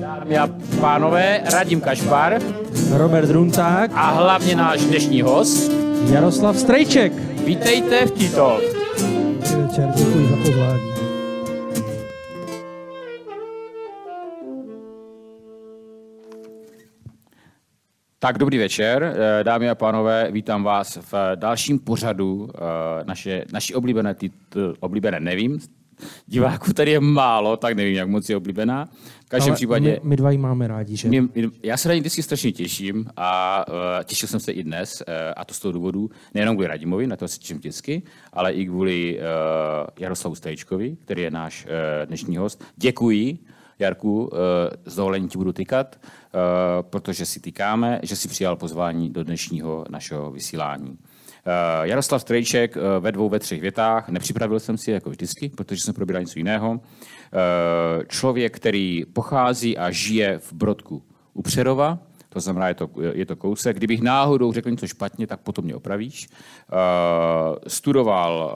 Dámy a pánové, Radim Kašpar Robert Runták a hlavně náš dnešní host. Jaroslav Strejček. Vítejte v Tito. Dobrý večer, děkuji za pozvání. Tak dobrý večer, eh, dámy a pánové, vítám vás v dalším pořadu eh, naše, naší oblíbené, tit- oblíbené, nevím, diváků tady je málo, tak nevím, jak moc je oblíbená. V každém Ale případě... My, my dva ji máme rádi, že? Mě, mě- já se na ní vždycky strašně těším a uh, těšil jsem se i dnes, uh, a to z toho důvodu, nejenom kvůli Radimovi, na to se těším vždycky, ale i kvůli uh, Jaroslavu Stejčkovi, který je náš uh, dnešní host. Děkuji, Jarku, uh, s dovolením ti budu tykat, uh, protože si tykáme, že si přijal pozvání do dnešního našeho vysílání. Uh, Jaroslav Strejček ve dvou, ve třech větách. Nepřipravil jsem si jako vždycky, protože jsem probíral něco jiného. Člověk, který pochází a žije v Brodku u Přerova, to znamená, je to, je to kousek. Kdybych náhodou řekl něco špatně, tak potom mě opravíš. Uh, studoval,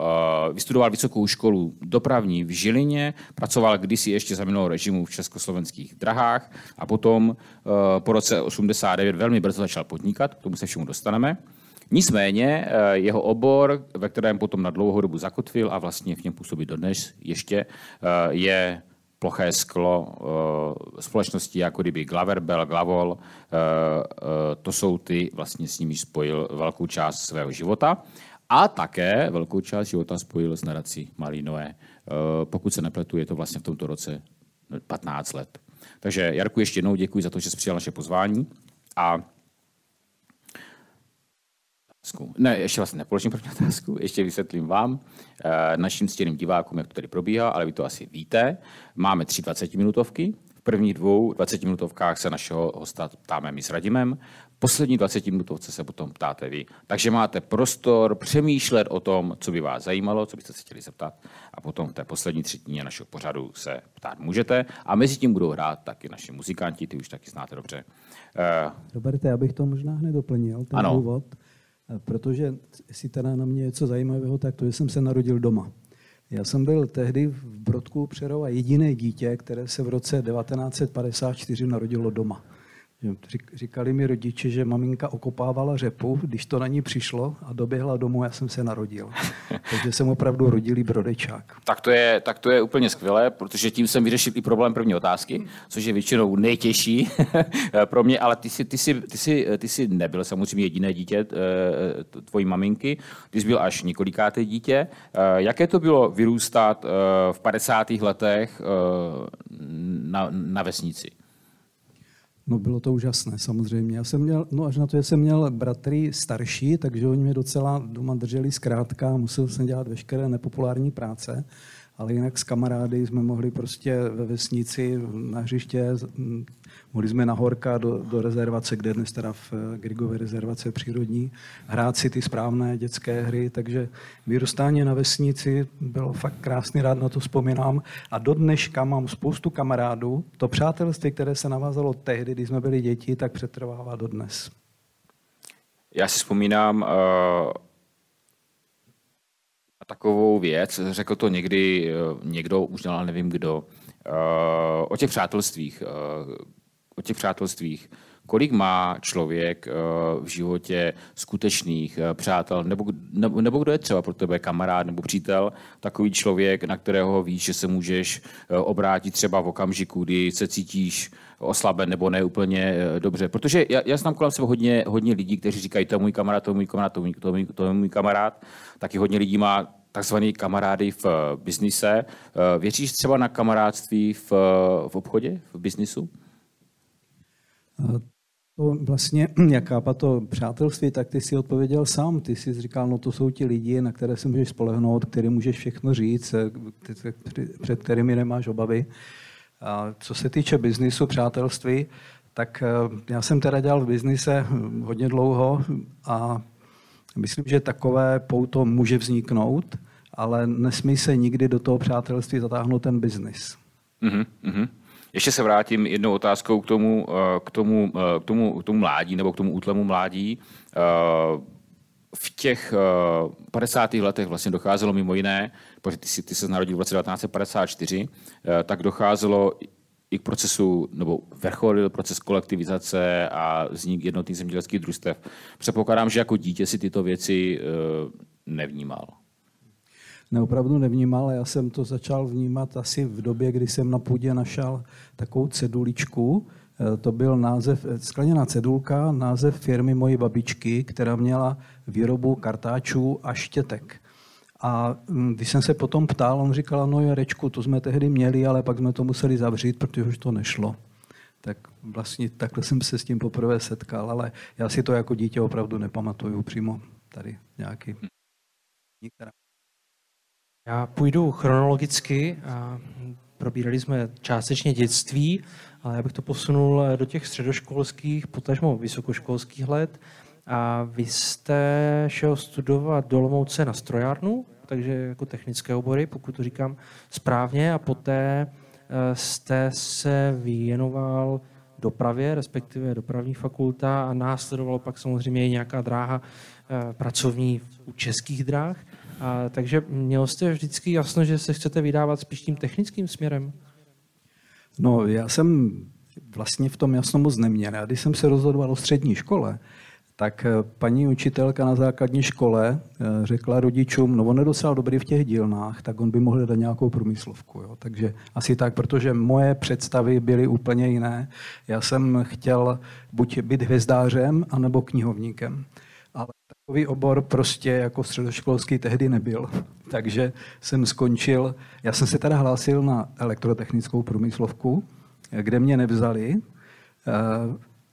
uh, vystudoval vysokou školu dopravní v Žilině, pracoval kdysi ještě za minulého režimu v československých drahách a potom uh, po roce 89 velmi brzo začal podnikat, k tomu se všemu dostaneme. Nicméně eh, jeho obor, ve kterém potom na dlouhou dobu zakotvil a vlastně v něm působí dodnes ještě, je ploché sklo eh, společnosti jako kdyby Glaverbel, Glavol, to jsou ty vlastně s nimi spojil velkou část svého života. A také velkou část života spojil s nadací Malinové. Pokud se nepletu, je to vlastně v tomto roce 15 let. Takže Jarku, ještě jednou děkuji za to, že jsi přijal naše pozvání. A otázku. Ne, ještě vlastně nepoložím první otázku, ještě vysvětlím vám, eh, našim stěným divákům, jak to tady probíhá, ale vy to asi víte. Máme tři 20-minutovky. V prvních dvou 20-minutovkách se našeho hosta ptáme my s Radimem. Poslední 20-minutovce se potom ptáte vy. Takže máte prostor přemýšlet o tom, co by vás zajímalo, co byste se chtěli zeptat. A potom v té poslední třetině našeho pořadu se ptát můžete. A mezi tím budou hrát taky naši muzikanti, ty už taky znáte dobře. Eh, Roberte, já bych to možná hned doplnil, ten Ano. důvod, protože jestli teda na mě něco zajímavého, tak to, že jsem se narodil doma. Já jsem byl tehdy v Brodku Přerova jediné dítě, které se v roce 1954 narodilo doma. Říkali mi rodiče, že maminka okopávala řepu, když to na ní přišlo a doběhla domů, já jsem se narodil. Takže jsem opravdu rodilý brodečák. Tak to, je, tak to je úplně skvělé, protože tím jsem vyřešil i problém první otázky, což je většinou nejtěžší pro mě, ale ty jsi, ty, jsi, ty, jsi, ty jsi nebyl samozřejmě jediné dítě eh, tvojí maminky, ty jsi byl až několikáté dítě. Eh, Jaké to bylo vyrůstat eh, v 50. letech na, na vesnici? No bylo to úžasné, samozřejmě. Já jsem měl, no až na to, že jsem měl bratry starší, takže oni mě docela doma drželi zkrátka, musel jsem dělat veškeré nepopulární práce, ale jinak s kamarády jsme mohli prostě ve vesnici na hřiště, mohli jsme na horka do, do rezervace, kde dnes teda v eh, Grigově rezervace přírodní, hrát si ty správné dětské hry, takže vyrůstání na vesnici bylo fakt krásný, rád na to vzpomínám. A do dneška mám spoustu kamarádů. To přátelství, které se navázalo tehdy, když jsme byli děti, tak přetrvává dodnes. Já si vzpomínám uh, na takovou věc, řekl to někdy uh, někdo, už ale nevím kdo, o těch přátelstvích. O těch přátelstvích. Kolik má člověk uh, v životě skutečných uh, přátel, nebo, nebo, nebo kdo je třeba pro tebe kamarád nebo přítel, takový člověk, na kterého víš, že se můžeš uh, obrátit třeba v okamžiku, kdy se cítíš oslaben nebo ne úplně eh, dobře. Protože já, já znám kolem sebe hodně, hodně lidí, kteří říkají, to je můj kamarád, to je můj kamarád, to je můj, to je můj, to je můj kamarád. Taky hodně lidí má takzvaný kamarády v eh, biznise. Eh, Věříš třeba na kamarádství v, eh, v obchodě, v biznisu? To vlastně, jak chápat to přátelství, tak ty si odpověděl sám. Ty jsi říkal, no to jsou ti lidi, na které se můžeš spolehnout, kterým můžeš všechno říct, eh, před kterými nemáš obavy. A co se týče biznisu, přátelství, tak eh, já jsem teda dělal v biznise hm, hodně dlouho a myslím, že takové pouto může vzniknout, ale nesmí se nikdy do toho přátelství zatáhnout ten biznis. Mhm, mhm. Ještě se vrátím jednou otázkou k tomu, eh, k tomu, eh, k tomu, k tomu mládí nebo k tomu útlemu mládí. Eh, v těch 50. letech vlastně docházelo mimo jiné, protože ty, ty se narodil v roce 1954, tak docházelo i k procesu, nebo vrcholil proces kolektivizace a vznik jednotných zemědělských družstev. Předpokládám, že jako dítě si tyto věci nevnímal. Neopravdu nevnímal, já jsem to začal vnímat asi v době, kdy jsem na půdě našel takovou ceduličku, Eh, to byl název, eh, skleněná cedulka, název firmy mojí babičky, která měla výrobu kartáčů a štětek. A mm, když jsem se potom ptal, on říkal, no Jarečku, to jsme tehdy měli, ale pak jsme to museli zavřít, protože už to nešlo. Tak vlastně takhle jsem se s tím poprvé setkal, ale já si to jako dítě opravdu nepamatuju přímo tady nějaký. Já půjdu chronologicky. Probírali jsme částečně dětství, ale já bych to posunul do těch středoškolských, potažmo vysokoškolských let. A vy jste šel studovat do Lomouce na strojárnu, takže jako technické obory, pokud to říkám správně, a poté eh, jste se věnoval dopravě, respektive dopravní fakulta a následovalo pak samozřejmě i nějaká dráha eh, pracovní u českých dráh. A, takže měl jste vždycky jasno, že se chcete vydávat spíš tím technickým směrem? No, já jsem vlastně v tom jasno moc neměl. Já když jsem se rozhodoval o střední škole, tak eh, paní učitelka na základní škole eh, řekla rodičům, no on je docela dobrý v těch dílnách, tak on by mohl dát nějakou průmyslovku. Jo. Takže asi tak, protože moje představy byly úplně jiné. Já jsem chtěl buď být hvězdářem, anebo knihovníkem. Takový obor prostě jako středoškolský tehdy nebyl. Takže jsem skončil, já jsem se teda hlásil na elektrotechnickou průmyslovku, kde mě nevzali, eh,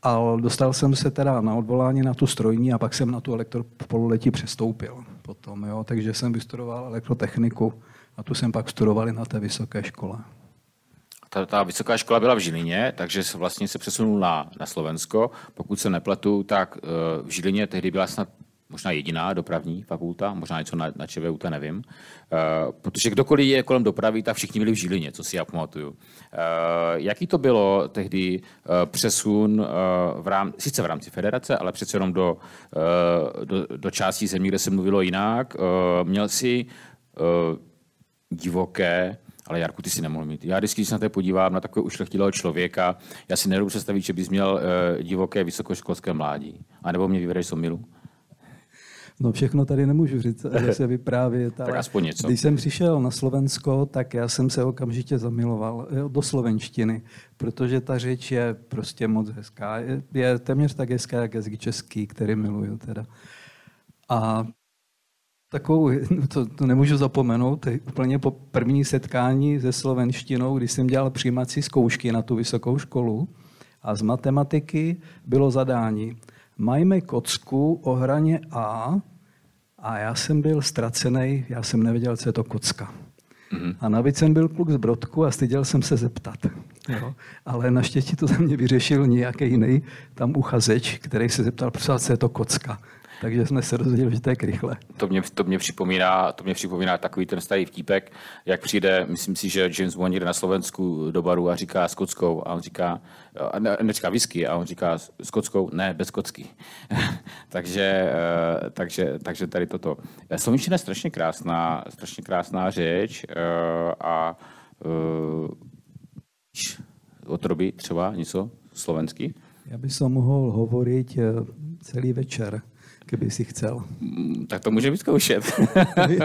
ale dostal jsem se teda na odvolání na tu strojní a pak jsem na tu elektropololetí přestoupil potom. Jo. Takže jsem vystudoval elektrotechniku a tu jsem pak studovali na té vysoké škole. Ta, ta vysoká škola byla v Žilině, takže vlastně se přesunul na, na Slovensko. Pokud se nepletu, tak uh, v Žilině tehdy byla snad možná jediná dopravní fakulta, možná něco na, na ČVUT, nevím. Uh, protože kdokoliv je kolem dopravy, tak všichni byli v Žilině, co si já pamatuju. Uh, jaký to bylo tehdy uh, přesun, uh, v rám, sice v rámci federace, ale přece jenom do, uh, do, do částí zemí, kde se mluvilo jinak. Uh, měl si uh, divoké, ale Jarku, ty si nemohl mít. Já vždycky, když se na to podívám, na takového ušlechtilého člověka, já si nedovedu představit, že bys měl uh, divoké vysokoškolské mládí. A nebo mě vyvedeš z omilu. No všechno tady nemůžu říct, se vyprávět. tak aspoň něco. Když jsem přišel na Slovensko, tak já jsem se okamžitě zamiloval do slovenštiny, protože ta řeč je prostě moc hezká. Je, je téměř tak hezká, jak jazyk český, který miluju teda. A takovou, to, to nemůžu zapomenout, úplně po první setkání se slovenštinou, když jsem dělal přijímací zkoušky na tu vysokou školu a z matematiky bylo zadání majme kocku o hraně A a já jsem byl ztracený, já jsem nevěděl, co je to kocka. Mm-hmm. A navíc jsem byl kluk z Brodku a styděl jsem se zeptat. Jo. Ale naštěstí to za mě vyřešil nějaký jiný tam uchazeč, který se zeptal, co je to kocka. Takže jsme se dozvěděli, že to je krychle. To mě, to mě, připomíná, to mě připomíná takový ten starý vtípek, jak přijde, myslím si, že James Bond jde na Slovensku do baru a říká s kockou a on říká, ne, neříká whisky a on říká s kockou, ne, bez kocky. takže, eh, takže, takže tady toto. Slovenština je strašně krásná, strašně krásná řeč eh, a uh, otroby třeba něco slovensky? Já bych se mohl hovorit celý večer kdyby si chcel. Mm, tak to může vyzkoušet.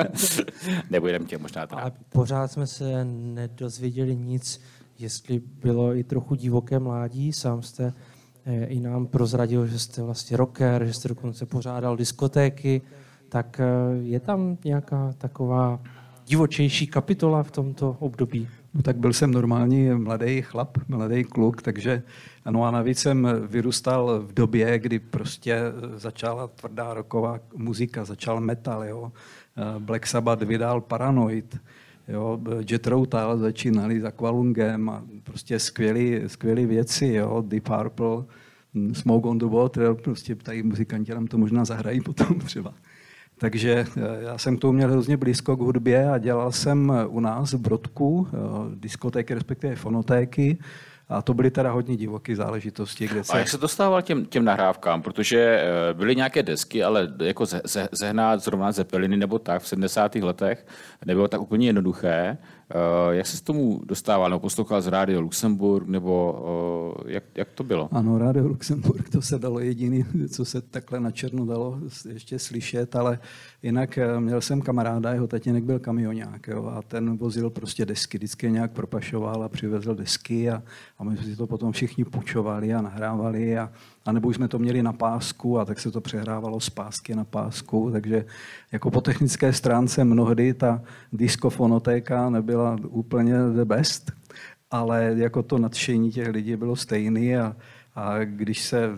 Nebudeme tě možná teda. Ale pořád jsme se nedozvěděli nic, jestli bylo i trochu divoké mládí. Sám jste eh, i nám prozradil, že jste vlastně rocker, že jste dokonce pořádal diskotéky. Tak eh, je tam nějaká taková divočejší kapitola v tomto období? No tak byl jsem normální mladý chlap, mladý kluk, takže ano a navíc jsem vyrůstal v době, kdy prostě začala tvrdá roková muzika, začal metal, jo. Black Sabbath vydal Paranoid, jo. Jethro Tull začínali za Aqualungem a prostě skvělé skvělý věci, jo. Deep Purple, Smoke on the Water, prostě tady muzikanti nám to možná zahrají potom třeba. Takže eh, já jsem k tomu měl hrozně blízko k hudbě a dělal jsem u nás v Brodku eh, diskotéky, respektive fonotéky. A to byly teda hodně divoké záležitosti. Kde se... A jak se dostával těm, těm nahrávkám? Protože eh, byly nějaké desky, ale jako ze, ze, zehnat zrovna Zeppeliny nebo tak v 70. letech nebylo tak úplně jednoduché. Eh, jak se s tomu dostával? Nebo poslouchal z rádio Luxemburg? Nebo eh, jak, jak to bylo? Ano, rádio Luxemburg, to se dalo jediný, co se takhle na černo dalo ještě slyšet, ale jinak eh, měl jsem kamaráda, jeho tatínek byl kamionák jo, a ten vozil prostě desky, vždycky nějak propašoval a přivezl desky a, a my si to potom všichni půjčovali a nahrávali a, a nebo jsme to měli na pásku a tak se to přehrávalo z pásky na pásku, takže jako po technické stránce mnohdy ta diskofonotéka nebyla úplně the best, ale jako to nadšení těch lidí bylo stejné a, a když se,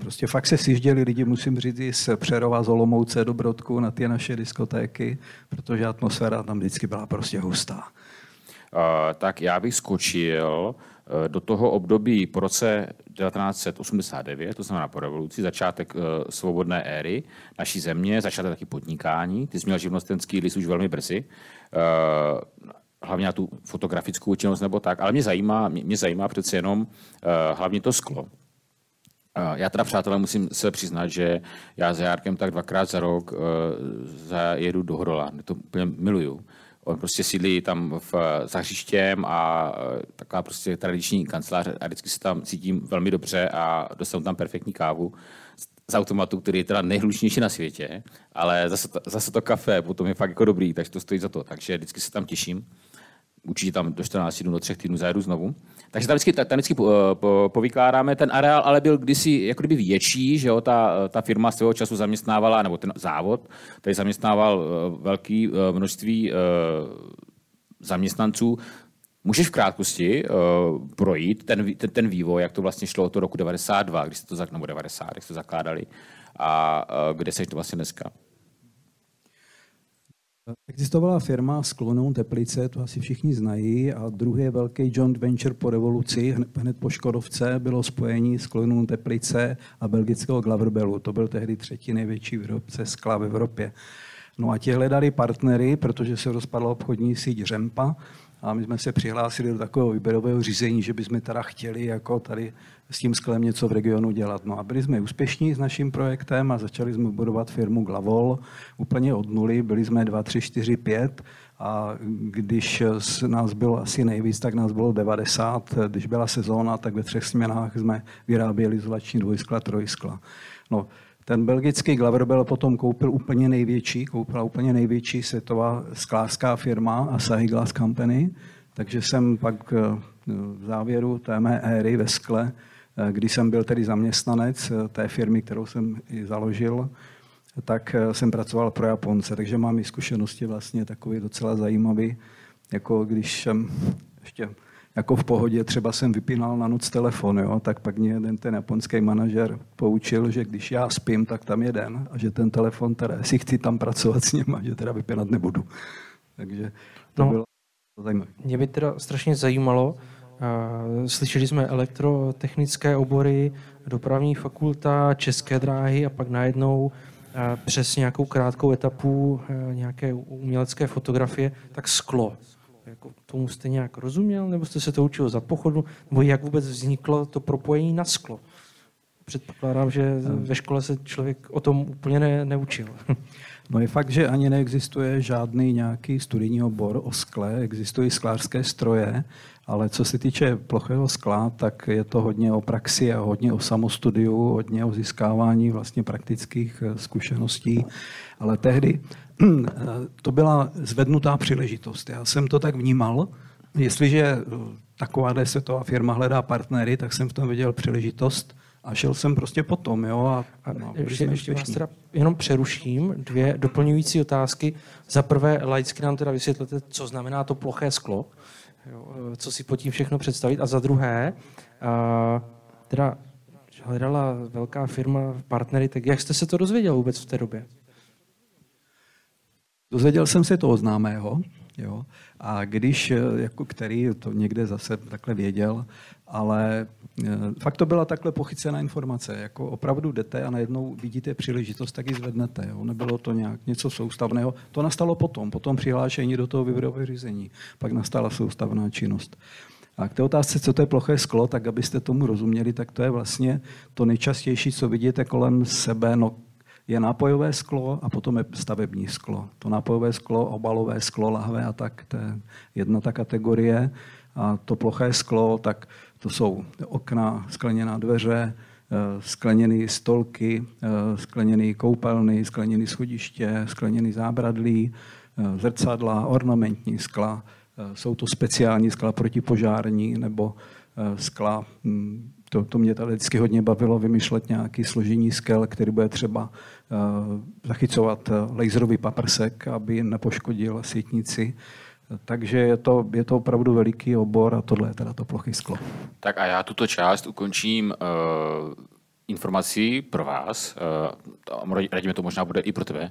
prostě fakt se sjížděli lidi, musím říct, z Přerova z Olomouce do Brodku na ty naše diskotéky, protože atmosféra tam vždycky byla prostě hustá. Uh, tak já bych skočil uh, do toho období po roce 1989, to znamená po revoluci, začátek uh, svobodné éry naší země, začátek taky podnikání. Ty jsi měl živnostenský list už velmi brzy. Uh, hlavně na tu fotografickou činnost nebo tak, ale mě zajímá, mě, mě zajímá přece jenom uh, hlavně to sklo. Já teda, přátelé, musím se přiznat, že já s Járkem tak dvakrát za rok uh, zajedu do Hrola. To úplně miluju. On prostě sídlí tam v, za hřištěm a taková prostě tradiční kancelář a vždycky se tam cítím velmi dobře a dostanu tam perfektní kávu z automatu, který je teda nejhlučnější na světě, ale zase to, zase to kafe potom je fakt jako dobrý, takže to stojí za to. Takže vždycky se tam těším určitě tam do 14 dnů, do 3 týdnů zajedu znovu. Takže tam vždycky, tam vždycky po, povykládáme. Ten areál ale byl kdysi jako kdyby větší, že jo, ta, ta firma svého času zaměstnávala, nebo ten závod, který zaměstnával eh, velké eh, množství eh, zaměstnanců. Můžeš v krátkosti projít ten, ten, ten vývoj, jak to vlastně šlo od toho roku 92, když jste to, nebo 90, když jste to zakládali, a kde jsi to vlastně dneska? Existovala firma s klonou Teplice, to asi všichni znají, a druhý velký joint venture po revoluci, hned po Škodovce, bylo spojení s klonou Teplice a belgického Glaverbelu. To byl tehdy třetí největší výrobce skla v Evropě. No a ti hledali partnery, protože se rozpadla obchodní síť Řempa a my jsme se přihlásili do takového výběrového řízení, že bychom teda chtěli jako tady s tím sklem něco v regionu dělat. No a byli jsme úspěšní s naším projektem a začali jsme budovat firmu Glavol úplně od nuly. Byli jsme 2, 3, 4, 5 a když nás bylo asi nejvíc, tak nás bylo 90. Když byla sezóna, tak ve třech směnách jsme vyráběli izolační dvojskla, trojskla. No, ten belgický Glaverbel potom koupil úplně největší, koupila úplně největší světová sklářská firma Asahi Glass Company, takže jsem pak eh, v závěru té mé éry ve skle Eh, když jsem byl tedy zaměstnanec eh, té firmy, kterou jsem i založil, tak jsem pracoval pro Japonce, takže mám i zkušenosti vlastně takový docela zajímavý, jako když jsem ještě jako v pohodě, třeba jsem vypínal na noc telefon, jo, tak pak mě jeden ten japonský manažer poučil, že když já spím, tak tam jeden a že ten telefon, teda, jestli chci tam pracovat s ním, a že teda vypínat nebudu. Takže to no, bylo zajímavé. Mě by teda strašně zajímalo, Slyšeli jsme elektrotechnické obory, dopravní fakulta, české dráhy a pak najednou přes nějakou krátkou etapu nějaké umělecké fotografie, tak sklo. Jako tomu jste nějak rozuměl, nebo jste se to učil za pochodu, nebo jak vůbec vzniklo to propojení na sklo? Předpokládám, že ve škole se člověk o tom úplně ne, neučil. No je fakt, že ani neexistuje žádný nějaký studijní obor o skle, existují sklářské stroje, ale co se týče plochého skla, tak je to hodně o praxi a hodně o samostudiu, hodně o získávání vlastně praktických eh, zkušeností. Ale tehdy eh, to byla zvednutá příležitost. Já jsem to tak vnímal, jestliže eh, taková světová firma hledá partnery, tak jsem v tom viděl příležitost a šel jsem prostě potom. Jo, a, a no, ještě, ještě vás teda jenom přeruším. Dvě doplňující otázky. Za prvé, laicky nám teda vysvětlete, co znamená to ploché sklo jo, eh, co si pod tím všechno představit. A za druhé, a, teda hledala velká firma partnery, tak jak jste se to dozvěděl vůbec v té době? Dozvěděl jsem se toho známého, jo, a když, eh, jako který to někde zase takhle věděl, ale fakt to byla takhle pochycená informace. Jako opravdu jdete a najednou vidíte příležitost, tak ji zvednete. Jo. Nebylo to nějak něco soustavného. To nastalo potom, potom přihlášení do toho výběrového řízení. Pak nastala soustavná činnost. A k té otázce, co to je ploché sklo, tak abyste tomu rozuměli, tak to je vlastně to nejčastější, co vidíte kolem sebe. No, je nápojové sklo a potom je stavební sklo. To nápojové sklo, obalové sklo, lahve a tak, to je jedna ta kategorie. A to ploché sklo, tak to jsou okna, skleněná dveře, eh, skleněné stolky, eh, skleněné koupelny, skleněné schodiště, skleněné zábradlí, eh, zrcadla, ornamentní skla. Jsou to speciální skla protipožární nebo skla hm, to, to mě tady vždycky hodně bavilo vymýšlet nějaký složení skel, který bude třeba zachycovat laserový paprsek, aby nepoškodil sítnici. Takže je to, je to opravdu veliký obor a tohle je teda to plochý sklo. Tak a já tuto část ukončím uh, informací pro vás. Uh, radíme to možná bude i pro tebe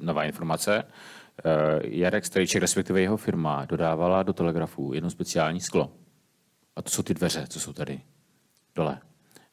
nová informace. Uh, Jarek Strejček, respektive jeho firma, dodávala do telegrafu jedno speciální sklo. A to jsou ty dveře, co jsou tady dole.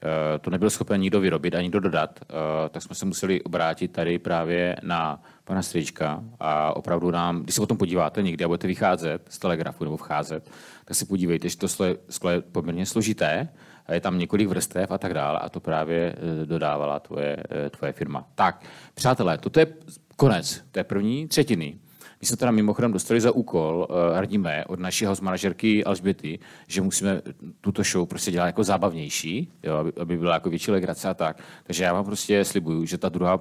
Uh, to nebyl schopen nikdo vyrobit ani nikdo dodat, uh, tak jsme se museli obrátit tady právě na pana Stříčka a opravdu nám, když se potom podíváte někdy a budete vycházet z telegrafu nebo vcházet, tak si podívejte, že to sklo je poměrně složité, a je tam několik vrstev a tak dále a to právě eh, dodávala tvoje, eh, tvoje firma. Tak, přátelé, toto je konec té první třetiny. My jsme teda mimochodem dostali za úkol, uh, radíme od naší house manažerky Alžběty, že musíme tuto show prostě dělat jako zábavnější, jo, aby, aby byla jako větší legrace a tak. Takže já vám prostě slibuju, že ta druhá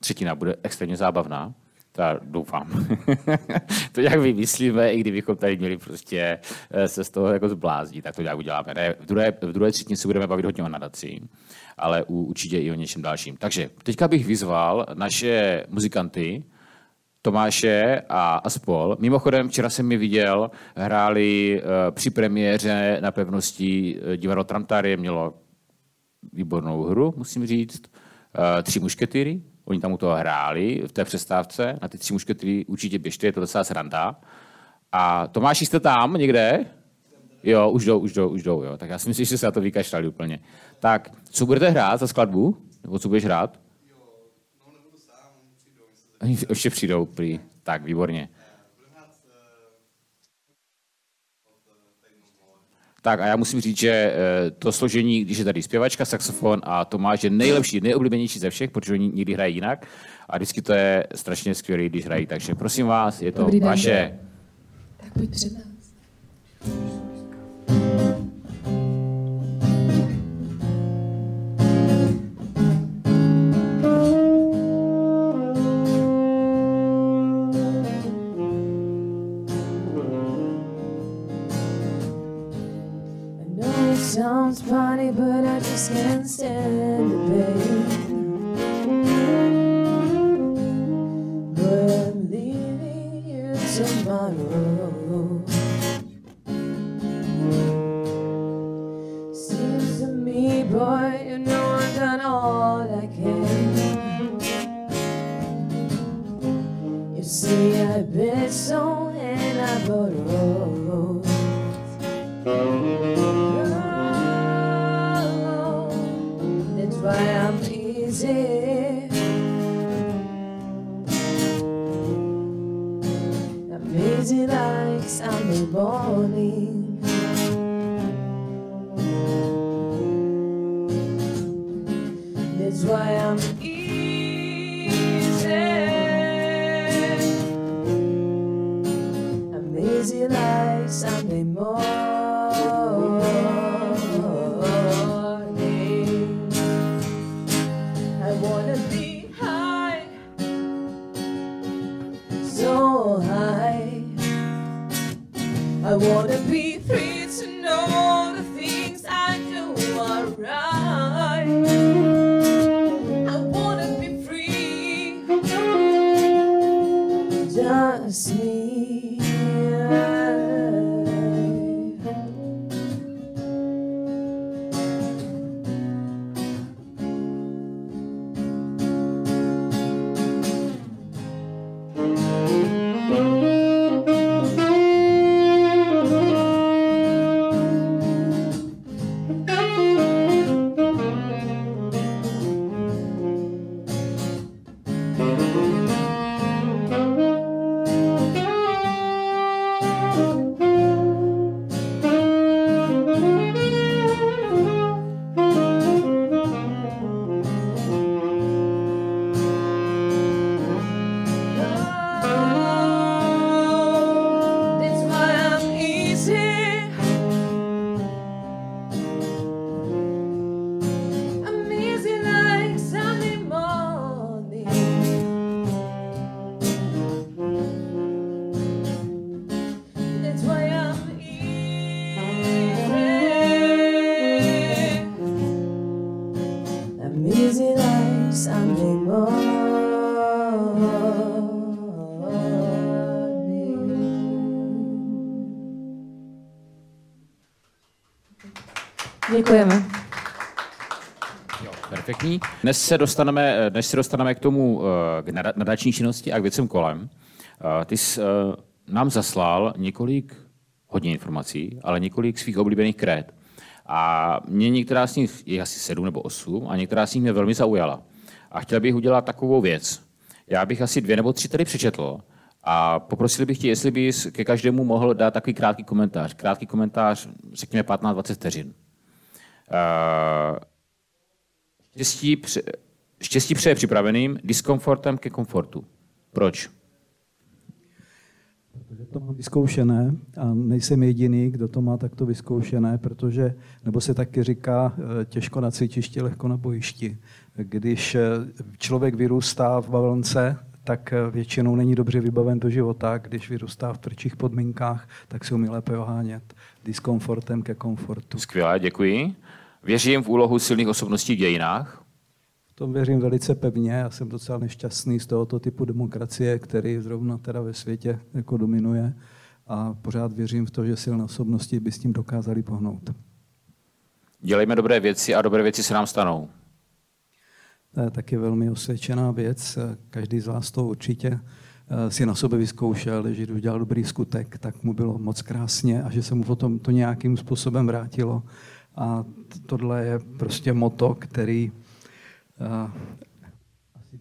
třetina bude extrémně zábavná. Já doufám. to nějak vymyslíme, i kdybychom tady měli prostě eh, se z toho jako zbláznit, tak to nějak uděláme. Ne, v druhé, v druhé třetině se budeme bavit hodně o nadaci, ale u, určitě i o něčem dalším. Takže teďka bych vyzval naše muzikanty, Tomáše a, a spol. Mimochodem, včera jsem mi viděl, hráli uh, při premiéře na pevnosti uh, divadlo Tramtárie, mělo výbornou hru, musím říct. Uh, tři mušketýry, Oni tam u toho hráli v té přestávce, na ty tři mušketry určitě běžte, je to docela sranda. A Tomáš, jste tam někde? Jo, už jdou, už jdou, už jdou, jo. Tak já si myslím, že se na to vykašlali úplně. Tak, co budete hrát za skladbu? Nebo co budeš hrát? Jo, no nebudu sám, přijdou. Ještě přijdou, prý. Tak, výborně. Tak a já musím říct, že eh, to složení, když je tady zpěvačka, saxofon a Tomáš je nejlepší, nejoblíbenější ze všech, protože oni nikdy hrají jinak a vždycky to je strašně skvělé, když hrají. Takže prosím vás, je to Dobrý vaše. Tak pojď před nás. Děkujeme. Perfektní. Dnes se dostaneme, dnes se dostaneme k tomu, eh, k nada- nadační činnosti a k věcem kolem. Eh, Ty jsi eh, nám zaslal několik, hodně informací, ale několik svých oblíbených krét. A mě některá z nich je asi sedm nebo osm a některá z nich mě velmi zaujala. A chtěl bych udělat takovou věc. Já bych asi dvě nebo tři tady přečetl a poprosil bych tě, jestli bys ke každému mohl dát takový krátký komentář. Krátký komentář, řekněme 15-20 vteřin. Uh, Štěstí, pře- štěstí přeje připraveným, diskomfortem ke komfortu. Proč? Protože to mám vyzkoušené a nejsem jediný, kdo to má takto vyzkoušené, protože, nebo se taky říká, eh, těžko na cvičišti, lehko na bojišti. Když eh, člověk vyrůstá v bavlnce, tak eh, většinou není dobře vybaven do života. Když vyrůstá v tvrdších podmínkách, tak se umí lépe ohánět diskomfortem ke komfortu. Skvělé, děkuji. Věřím v úlohu silných osobností v dějinách. V tom věřím velice pevně. Já jsem docela nešťastný z tohoto typu demokracie, který zrovna teda ve světě jako dominuje. A pořád věřím v to, že silné osobnosti by s tím dokázali pohnout. Dělejme dobré věci a dobré věci se nám stanou. To je taky velmi osvědčená věc. Každý z vás to určitě eh, si na sobě vyzkoušel, že když udělal dobrý skutek, tak mu bylo moc krásně a že se mu potom to nějakým způsobem vrátilo. A tohle je prostě moto, který uh, asi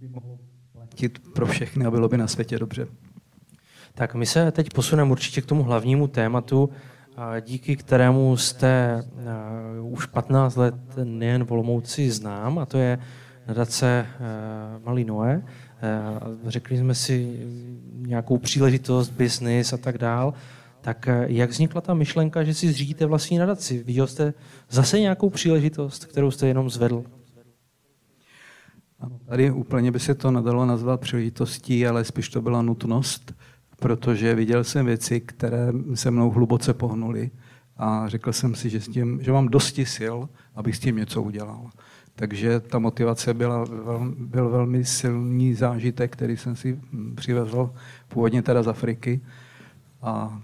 by mohlo platit pro všechny a bylo by na světě dobře. Tak my se teď posuneme určitě k tomu hlavnímu tématu, a díky kterému jste uh, už 15 let nejen v Olomouci znám, a to je nadace uh, Malý Noé. Řekli jsme si nějakou příležitost, business a tak dál. Tak uh, jak vznikla ta myšlenka, že si zřídíte vlastní nadaci? Viděl jste zase nějakou příležitost, kterou jste jenom zvedl? Tady úplně by se to nedalo nazvat příležitostí, ale spíš to byla nutnost, protože viděl jsem věci, které se mnou hluboce pohnuly a řekl jsem si, že, s tím, že mám dosti sil, abych s tím něco udělal. Takže ta motivace byla, byl velmi silný zážitek, který jsem si přivezl původně teda z Afriky. A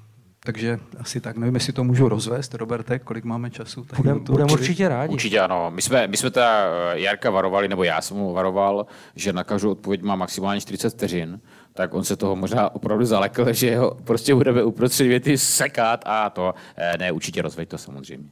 takže asi tak, nevím, jestli to můžu rozvést, Roberte, kolik máme času. Budeme budem určitě rádi. Určitě ano. My jsme, my jsme teda eh, Jarka varovali, nebo já jsem mu varoval, že na každou odpověď má maximálně 40 vteřin, tak on se toho možná opravdu zalekl, že ho prostě budeme uprostřed věty sekat a to. Eh, Ne, určitě rozveď to samozřejmě.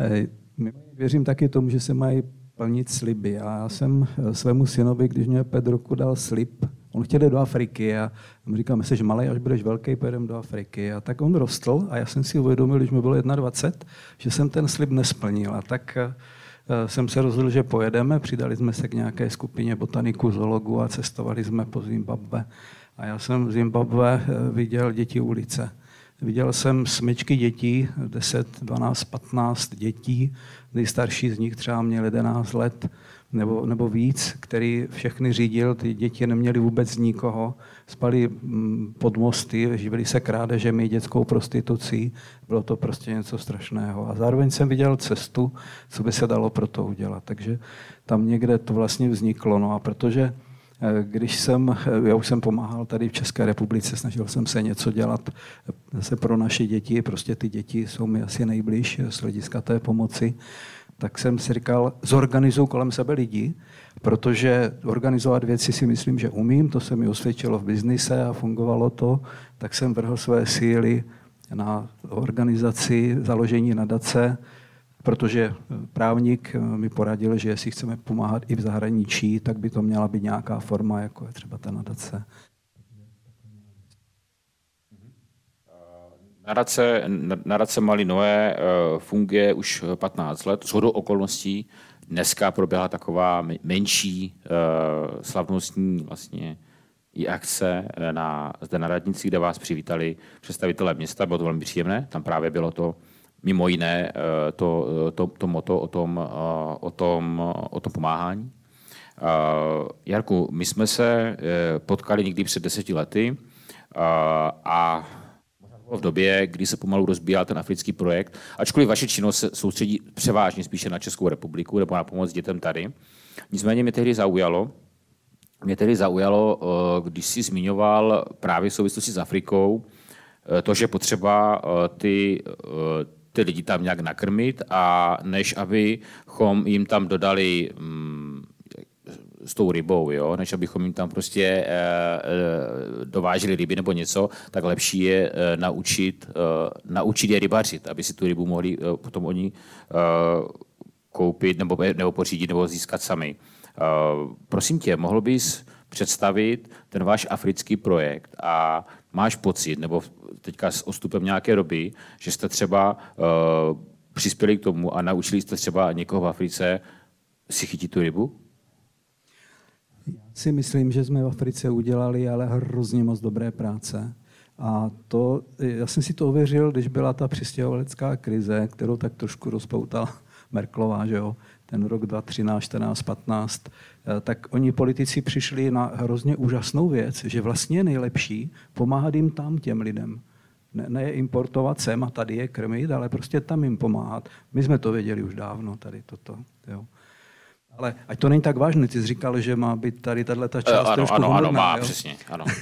Eh, my- Věřím taky tomu, že se mají plnit sliby. A já jsem eh, svému synovi, když mě pět roku dal slib, on chtěl jít do Afriky a on říkal, myslíš, že malý, až budeš velký, pojedeme do Afriky. A tak on rostl a já jsem si uvědomil, když mi bylo 21, že jsem ten slib nesplnil. A tak eh, jsem se rozhodl, že pojedeme, přidali jsme se k nějaké skupině botaniků, zoologů a cestovali jsme po Zimbabwe. A já jsem v Zimbabwe eh, viděl děti ulice. Viděl jsem smyčky dětí, 10, 12, 15 dětí, nejstarší z nich třeba měl 11 let nebo, nebo víc, který všechny řídil, ty děti neměly vůbec nikoho, spali mm, pod mosty, živili se krádežemi, dětskou prostitucí, bylo to prostě něco strašného. A zároveň jsem viděl cestu, co by se dalo pro to udělat. Takže tam někde to vlastně vzniklo. No a protože Eh, Když jsem, eh, já už jsem pomáhal tady v České republice, snažil jsem se něco dělat eh, zase pro naše děti, prostě ty děti jsou mi asi nejblíž z hlediska té pomoci, tak jsem si říkal, zorganizuju kolem sebe lidi, protože organizovat věci si myslím, že umím, to se mi osvědčilo v biznise a fungovalo to, tak jsem vrhl své síly na organizaci, založení nadace, protože právník mi poradil, že jestli chceme pomáhat i v zahraničí, tak by to měla být nějaká forma, jako je třeba ta nadace. Nadace, nadace Malý Noé eh, funguje už 15 let. Shodou okolností dneska proběhla taková me- menší eh, slavnostní vlastně i akce eh, na, zde na radnici, kde vás přivítali představitelé města. Bylo to velmi příjemné. Tam právě bylo to mimo jiné to, to, to moto o tom, o tom, o tom pomáhání. Jarku, my jsme se potkali někdy před deseti lety a v době, kdy se pomalu rozbíjal ten africký projekt, ačkoliv vaše činnost se soustředí převážně spíše na Českou republiku nebo na pomoc dětem tady. Nicméně mě tehdy zaujalo, mě tedy zaujalo, eh, když jsi zmiňoval právě v souvislosti s Afrikou, eh, to, že potřeba eh, ty, ty lidi tam nějak nakrmit a než abychom jim tam dodali mm, s tou rybou, jo? než abychom jim tam prostě e, e, dováželi ryby nebo něco, tak lepší je e, naučit, e, naučit je rybařit, aby si tu rybu mohli e, potom oni e, koupit nebo, nebo pořídit nebo získat sami. Uh, prosím tě, mohl bys představit ten váš africký projekt a máš pocit, nebo teďka s odstupem nějaké doby, že jste třeba uh, přispěli k tomu a naučili jste třeba někoho v Africe si chytit tu rybu? Si myslím, že jsme v Africe udělali ale hrozně moc dobré práce. A to, já jsem si to ověřil, když byla ta přistěhovalecká krize, kterou tak trošku rozpoutala Merklová, že jo, ten rok 2013, 14, 15, tak oni politici přišli na hrozně úžasnou věc, že vlastně je nejlepší pomáhat jim tam těm lidem. Ne, ne importovat sem a tady je krmit, ale prostě tam jim pomáhat. My jsme to věděli už dávno, tady toto. Jo. Ale ať to není tak vážné, ty jsi říkal, že má být tady tato část uh, ano, trošku ano, humorná, ano, má, jo? přesně, ano.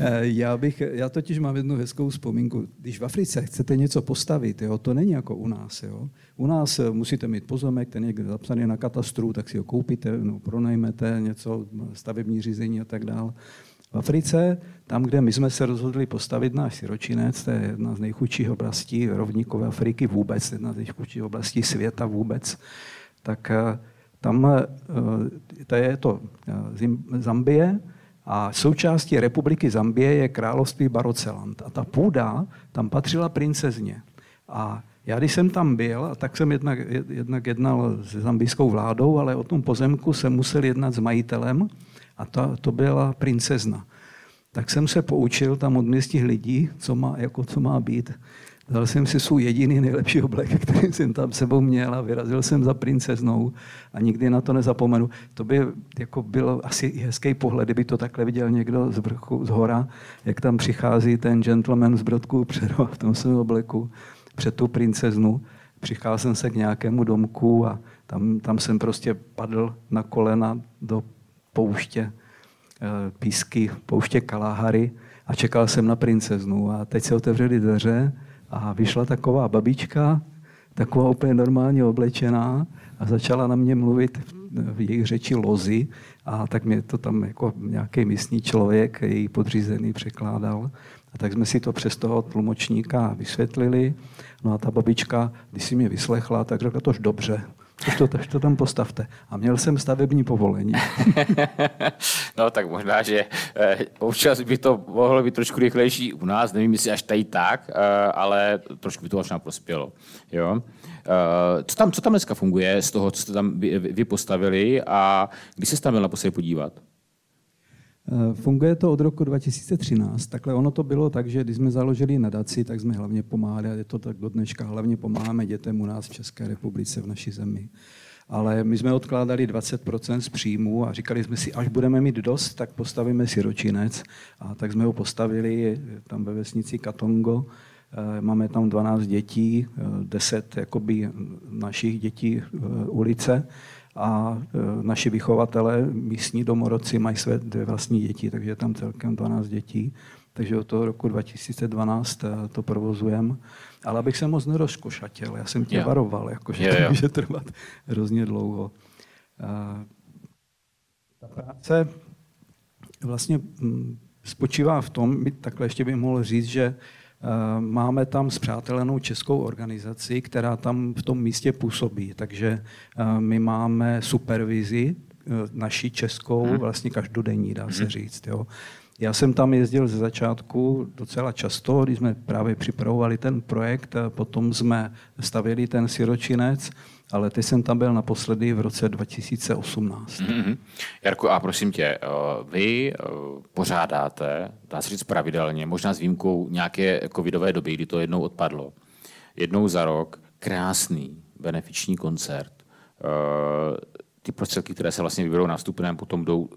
Eh, já, bych, já totiž mám jednu hezkou vzpomínku. Když v Africe chcete něco postavit, jo, to není jako u nás. Jo. U nás eh, musíte mít pozemek, ten je někde zapsaný na katastru, tak si ho koupíte, no, pronajmete něco, stavební řízení a tak dále. V Africe, tam, kde my jsme se rozhodli postavit náš siročinec, to je jedna z nejchudších oblastí rovníkové Afriky vůbec, jedna z nejchudších oblastí světa vůbec, tak tam to je to Zambie a součástí republiky Zambie je království Baroceland. A ta půda tam patřila princezně. A já, když jsem tam byl, tak jsem jednak, jednak jednal se zambijskou vládou, ale o tom pozemku jsem musel jednat s majitelem a to, to byla princezna. Tak jsem se poučil tam od městích lidí, co má, jako co má být. Dal jsem si svůj jediný nejlepší oblek, který jsem tam sebou měl a vyrazil jsem za princeznou a nikdy na to nezapomenu. To by jako bylo asi hezký pohled, kdyby to takhle viděl někdo z vrchu, z hora, jak tam přichází ten gentleman z Brodku předu v tom svém obleku před tu princeznu. Přicházel jsem se k nějakému domku a tam, tam jsem prostě padl na kolena do pouště eh, písky, pouště Kalahary a čekal jsem na princeznu. A teď se otevřely dveře a vyšla taková babička, taková úplně normálně oblečená a začala na mě mluvit v jejich řeči lozy a tak mě to tam jako nějaký místní člověk, její podřízený, překládal. A tak jsme si to přes toho tlumočníka vysvětlili. No a ta babička, když si mě vyslechla, tak řekla, tož dobře, tož to, tož to tam postavte. A měl jsem stavební povolení. no tak možná, že eh, občas by to mohlo být trošku rychlejší u nás, nevím, jestli až tady tak, eh, ale trošku by to možná prospělo. Jo? Eh, co, tam, co tam dneska funguje z toho, co jste tam vy, vy postavili a kdy se tam měl naposledy podívat? Eh, funguje to od roku 2013. Takhle ono to bylo tak, že když jsme založili nadaci, tak jsme hlavně pomáhali, a je to tak do dneška, hlavně pomáháme dětem u nás v České republice, v naší zemi. Ale my jsme odkládali 20% z příjmu a říkali jsme si, až budeme mít dost, tak postavíme si ročinec. A tak jsme ho postavili tam ve vesnici Katongo. Eh, máme tam 12 dětí, 10 eh, jakoby našich dětí ulice a e, naši vychovatelé, místní domorodci, mají své dvě vlastní děti, takže je tam celkem 12 dětí. Takže od toho roku 2012 e, to provozujeme. Ale abych se moc nerozkošatěl, já jsem tě yeah. varoval, jako, že yeah, to může trvat hrozně dlouho. E, ta práce vlastně mm, spočívá v tom, takhle ještě bych mohl říct, že máme tam zpřátelenou českou organizaci, která tam v tom místě působí. Takže eh, my máme supervizi eh, naší českou, mhm. vlastně každodenní, dá se mhm. říct. Jo. Já jsem tam jezdil ze začátku docela často, když jsme právě připravovali ten projekt, potom jsme stavěli ten siročinec ale teď jsem tam byl naposledy v roce 2018. Mm-hmm. Jarku, a prosím tě, eh, vy eh, pořádáte, dá se říct pravidelně, možná s výjimkou nějaké covidové doby, kdy to jednou odpadlo, jednou za rok krásný benefiční koncert. Eh, ty prostředky, které se vlastně vyberou nástupném, potom jdou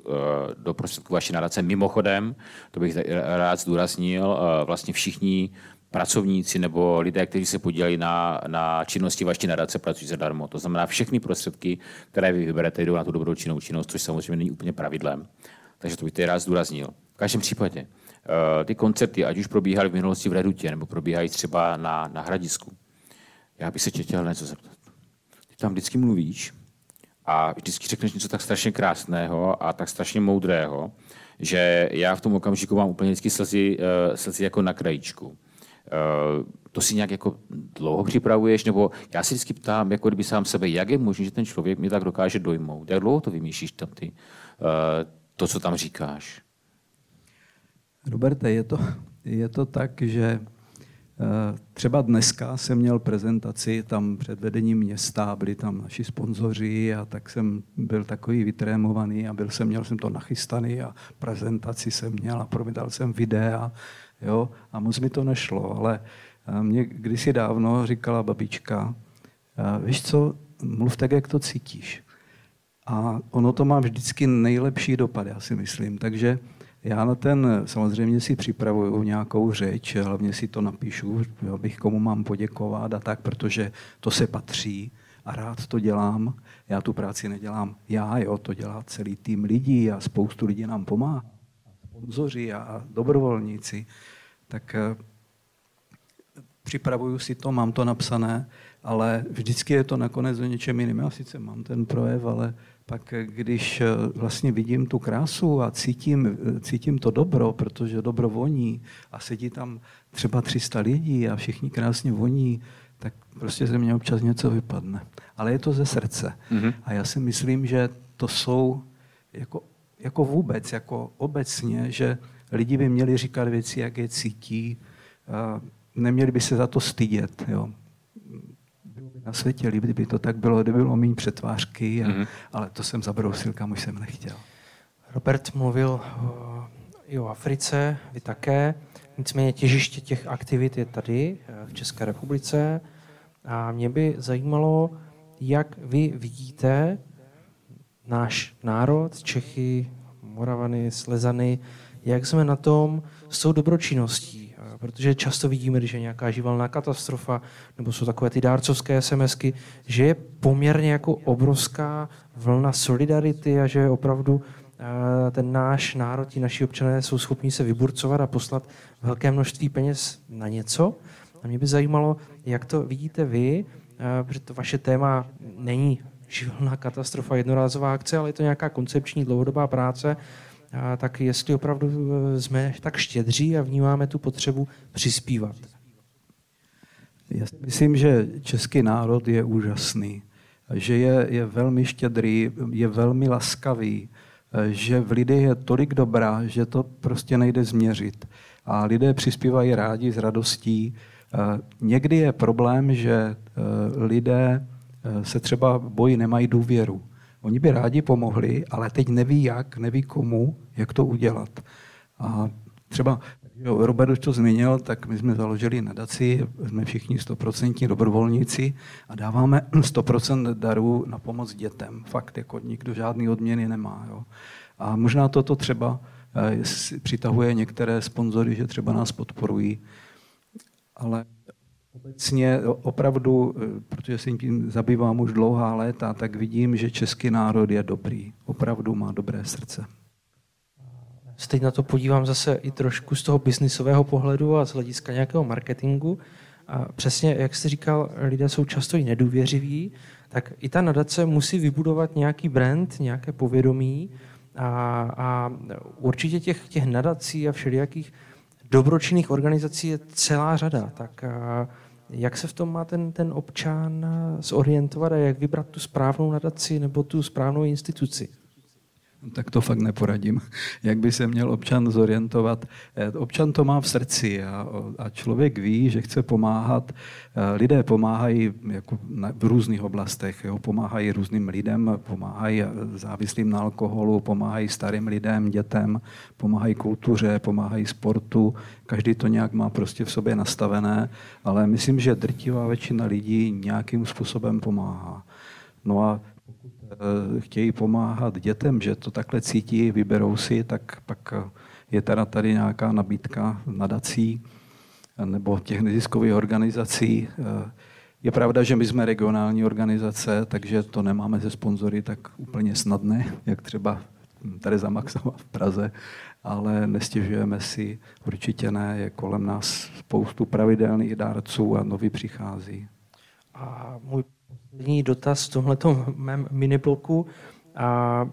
do prostředků vaší nadace. Mimochodem, to bych rád zdůraznil, vlastně všichni pracovníci nebo lidé, kteří se podílejí na, na činnosti vaší nadace, pracují zadarmo. To znamená, všechny prostředky, které vy vyberete, jdou na tu dobročinnou činnost, což samozřejmě není úplně pravidlem. Takže to bych tady rád zdůraznil. V každém případě, eh, ty koncerty, ať už probíhaly v minulosti v Redutě, nebo probíhají třeba na, na Hradisku, já bych se tě chtěl něco zeptat. Ty tam vždycky mluvíš a vždycky řekneš něco tak strašně krásného a tak strašně moudrého, že já v tom okamžiku mám úplně vždycky slzy, uh, slzy jako na krajičku. Uh, to si nějak jako dlouho připravuješ, nebo já si vždycky ptám, jako kdyby sám sebe, jak je možné, že ten člověk mě tak dokáže dojmout? Jak dlouho to vymýšlíš tam ty, uh, to, co tam říkáš? Roberte, je to, je to tak, že Eh, třeba dneska jsem měl prezentaci tam před vedením města, byli tam naši sponzoři a tak jsem byl takový vytrémovaný a byl jsem, měl jsem to nachystaný a prezentaci jsem měl a promítal jsem videa, jo, a moc mi to nešlo, ale eh, mě kdysi dávno říkala babička, eh, víš co, mluv tak, jak to cítíš. A ono to má vždycky nejlepší dopad, já si myslím. Takže já na ten samozřejmě si připravuju nějakou řeč, hlavně si to napíšu, abych komu mám poděkovat a tak, protože to se patří a rád to dělám. Já tu práci nedělám já, jo, to dělá celý tým lidí a spoustu lidí nám pomáhá. Sponzoři a dobrovolníci. Tak eh, připravuju si to, mám to napsané, ale vždycky je to nakonec o něčem jiném. Já sice mám ten projev, ale pak když eh, vlastně vidím tu krásu a cítím, eh, cítím to dobro, protože dobro voní a sedí tam třeba 300 lidí a všichni krásně voní, tak prostě ze mě občas něco vypadne. Ale je to ze srdce. Mm-hmm. A já si myslím, že to jsou jako, jako vůbec, jako obecně, že lidi by měli říkat věci, jak je cítí, neměli by se za to stydět. Jo na světě líp, kdyby to tak bylo, kdyby bylo méně přetvářky, a, mm-hmm. ale to jsem zabrousil, kam už jsem nechtěl. Robert mluvil i o Africe, vy také. Nicméně těžiště těch aktivit je tady eh, v České republice. A mě by zajímalo, jak vy vidíte náš národ, Čechy, Moravany, Slezany, jak jsme na tom s tou dobročinností, protože často vidíme, když je nějaká živelná katastrofa, nebo jsou takové ty dárcovské SMSky, že je poměrně jako obrovská vlna solidarity a že opravdu eh, ten náš národ, ti naši občané jsou schopni se vyburcovat a poslat velké množství peněz na něco. A mě by zajímalo, jak to vidíte vy, eh, protože to vaše téma není živelná katastrofa, jednorázová akce, ale je to nějaká koncepční dlouhodobá práce, tak jestli opravdu e, jsme tak štědří a vnímáme tu potřebu přispívat. Já myslím, že český národ je úžasný, že je, je velmi štědrý, je velmi laskavý, e, že v lidech je tolik dobrá, že to prostě nejde změřit. A lidé přispívají rádi s radostí. E, někdy je problém, že lidé se třeba bojí, nemají důvěru. Oni by rádi pomohli, ale teď neví jak, neví komu, jak to udělat. A třeba jo, Robert už to zmínil, tak my jsme založili nadaci, jsme všichni 100% dobrovolníci a dáváme 100% darů na pomoc dětem. Fakt, jako nikdo žádný odměny nemá. Jo. A možná toto třeba eh, přitahuje některé sponzory, že třeba nás podporují, ale Obecně opravdu, eh, protože se tím zabývám už dlouhá léta, tak vidím, že český národ je dobrý. Opravdu má dobré srdce. Se teď na to podívám zase i trošku z toho biznisového pohledu a z hlediska nějakého marketingu. A přesně, jak jste říkal, lidé jsou často i nedůvěřiví, tak i ta nadace musí vybudovat nějaký brand, nějaké povědomí a, a určitě těch, těch nadací a všelijakých dobročinných organizací je celá řada. Tak jak se v tom má ten, ten občan zorientovat a jak vybrat tu správnou nadaci nebo tu správnou instituci? Tak to fakt neporadím. Jak by se měl občan zorientovat? Eh, občan to má v srdci a, a člověk ví, že chce pomáhat. Eh, lidé pomáhají jako v různých oblastech. Jo? Pomáhají různým lidem, pomáhají závislým na alkoholu, pomáhají starým lidem, dětem, pomáhají kultuře, pomáhají sportu. Každý to nějak má prostě v sobě nastavené, ale myslím, že drtivá většina lidí nějakým způsobem pomáhá. No a Eh, chtějí pomáhat dětem, že to takhle cítí, vyberou si, tak pak eh, je teda tady nějaká nabídka nadací. nebo těch neziskových organizací. Je pravda, že my jsme regionální organizace, takže to nemáme ze sponzory tak úplně snadné, jak třeba Tereza Maxová v Praze, ale nestěžujeme si, určitě ne, je kolem nás spoustu pravidelných dárců a noví přichází. A můj poslední dotaz v tomto mém minibloku. A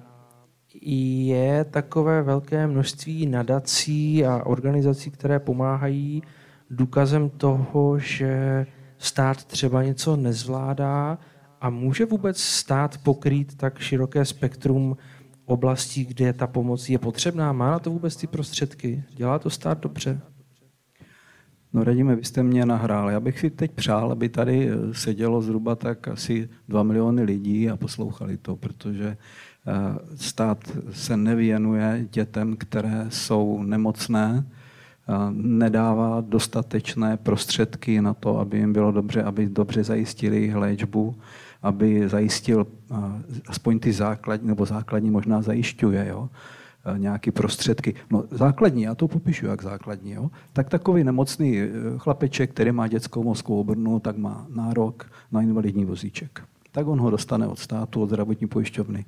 je takové velké množství nadací a organizací, které pomáhají důkazem toho, že stát třeba něco nezvládá a může vůbec stát pokrýt tak široké spektrum oblastí, kde ta pomoc je potřebná? Má na to vůbec ty prostředky? Dělá to stát dobře? No radíme, vy jste mě nahrál. Já bych si teď přál, aby tady eh, sedělo zhruba tak asi 2 miliony lidí a poslouchali to, protože eh, stát se nevěnuje dětem, které jsou nemocné, nedává dostatečné prostředky na to, aby jim bylo dobře, aby dobře zajistili léčbu, aby zajistil aspoň ty základní, nebo základní možná zajišťuje, jo, nějaké prostředky. No základní, já to popíšu jak základní, jo, tak takový nemocný e, chlapeček, který má dětskou mozkovou obrnu, tak má nárok na invalidní vozíček. Tak on ho dostane od státu, od zdravotní pojišťovny.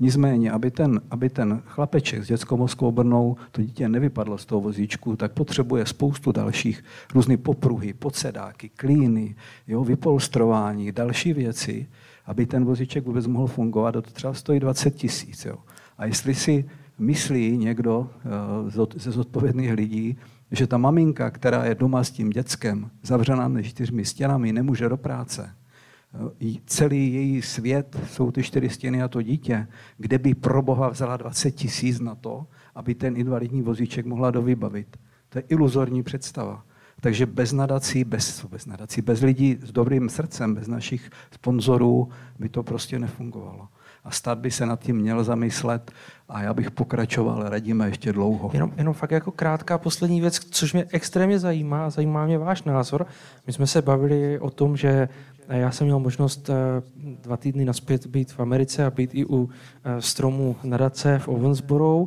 Nicméně, aby ten, aby ten chlapeček s dětskou mozkovou brnou, to dítě nevypadlo z toho vozíčku, tak potřebuje spoustu dalších různých popruhy, podsedáky, klíny, jo, vypolstrování, další věci, aby ten vozíček vůbec mohl fungovat. A to třeba stojí 20 tisíc. A jestli si myslí někdo eh, ze zodpovědných lidí, že ta maminka, která je doma s tím dětskem, zavřená mezi čtyřmi stěnami, nemůže do práce, celý její svět jsou ty čtyři stěny a to dítě, kde by pro Boha vzala 20 tisíc na to, aby ten invalidní vozíček mohla dovybavit. To je iluzorní představa. Takže bez nadací, bez, bez nadací, bez lidí s dobrým srdcem, bez našich sponzorů by to prostě nefungovalo. A stát by se nad tím měl zamyslet a já bych pokračoval, radíme ještě dlouho. Jenom, jenom fakt jako krátká poslední věc, což mě extrémně zajímá, zajímá mě váš názor. My jsme se bavili o tom, že já jsem měl možnost eh, dva týdny naspět být v Americe a být i u eh, stromu nadace v Owensboro.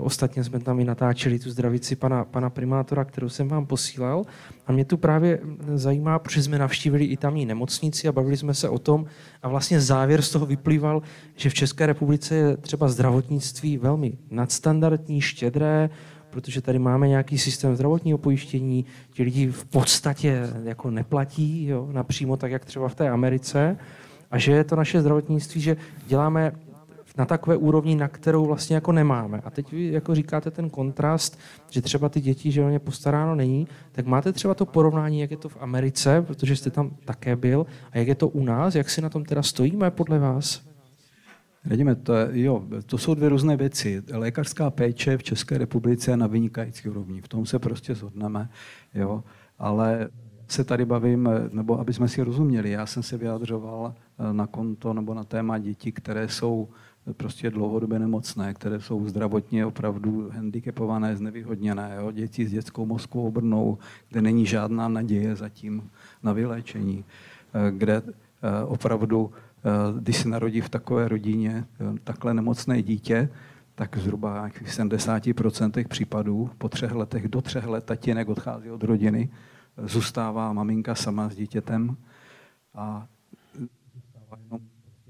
Ostatně jsme tam i natáčeli tu zdravici pana, pana primátora, kterou jsem vám posílal. A mě tu právě zajímá, protože jsme navštívili i tamní nemocnici a bavili jsme se o tom. A vlastně závěr z toho vyplýval, že v České republice je třeba zdravotnictví velmi nadstandardní, štědré, protože tady máme nějaký systém zdravotního pojištění, ti lidi v podstatě jako neplatí jo, napřímo tak, jak třeba v té Americe, a že je to naše zdravotnictví, že děláme na takové úrovni, na kterou vlastně jako nemáme. A teď vy jako říkáte ten kontrast, že třeba ty děti, že o ně postaráno není, tak máte třeba to porovnání, jak je to v Americe, protože jste tam také byl, a jak je to u nás, jak si na tom teda stojíme podle vás? Radíme, to, je, jo, to jsou dvě různé věci. Lékařská péče v České republice je na vynikající úrovni. V tom se prostě zhodneme. Jo. Ale se tady bavím, nebo aby jsme si rozuměli, já jsem se vyjadřoval eh, na konto nebo na téma dětí, které jsou prostě dlouhodobě nemocné, které jsou zdravotně opravdu handicapované, znevýhodněné. Jo? Děti s dětskou mozkovou brnou, kde není žádná naděje zatím na vyléčení, eh, kde eh, opravdu Eh, když se narodí v takové rodině takhle nemocné dítě, tak zhruba v 70% případů po třech letech, do třech let tatínek odchází od rodiny, zůstává maminka sama s dítětem a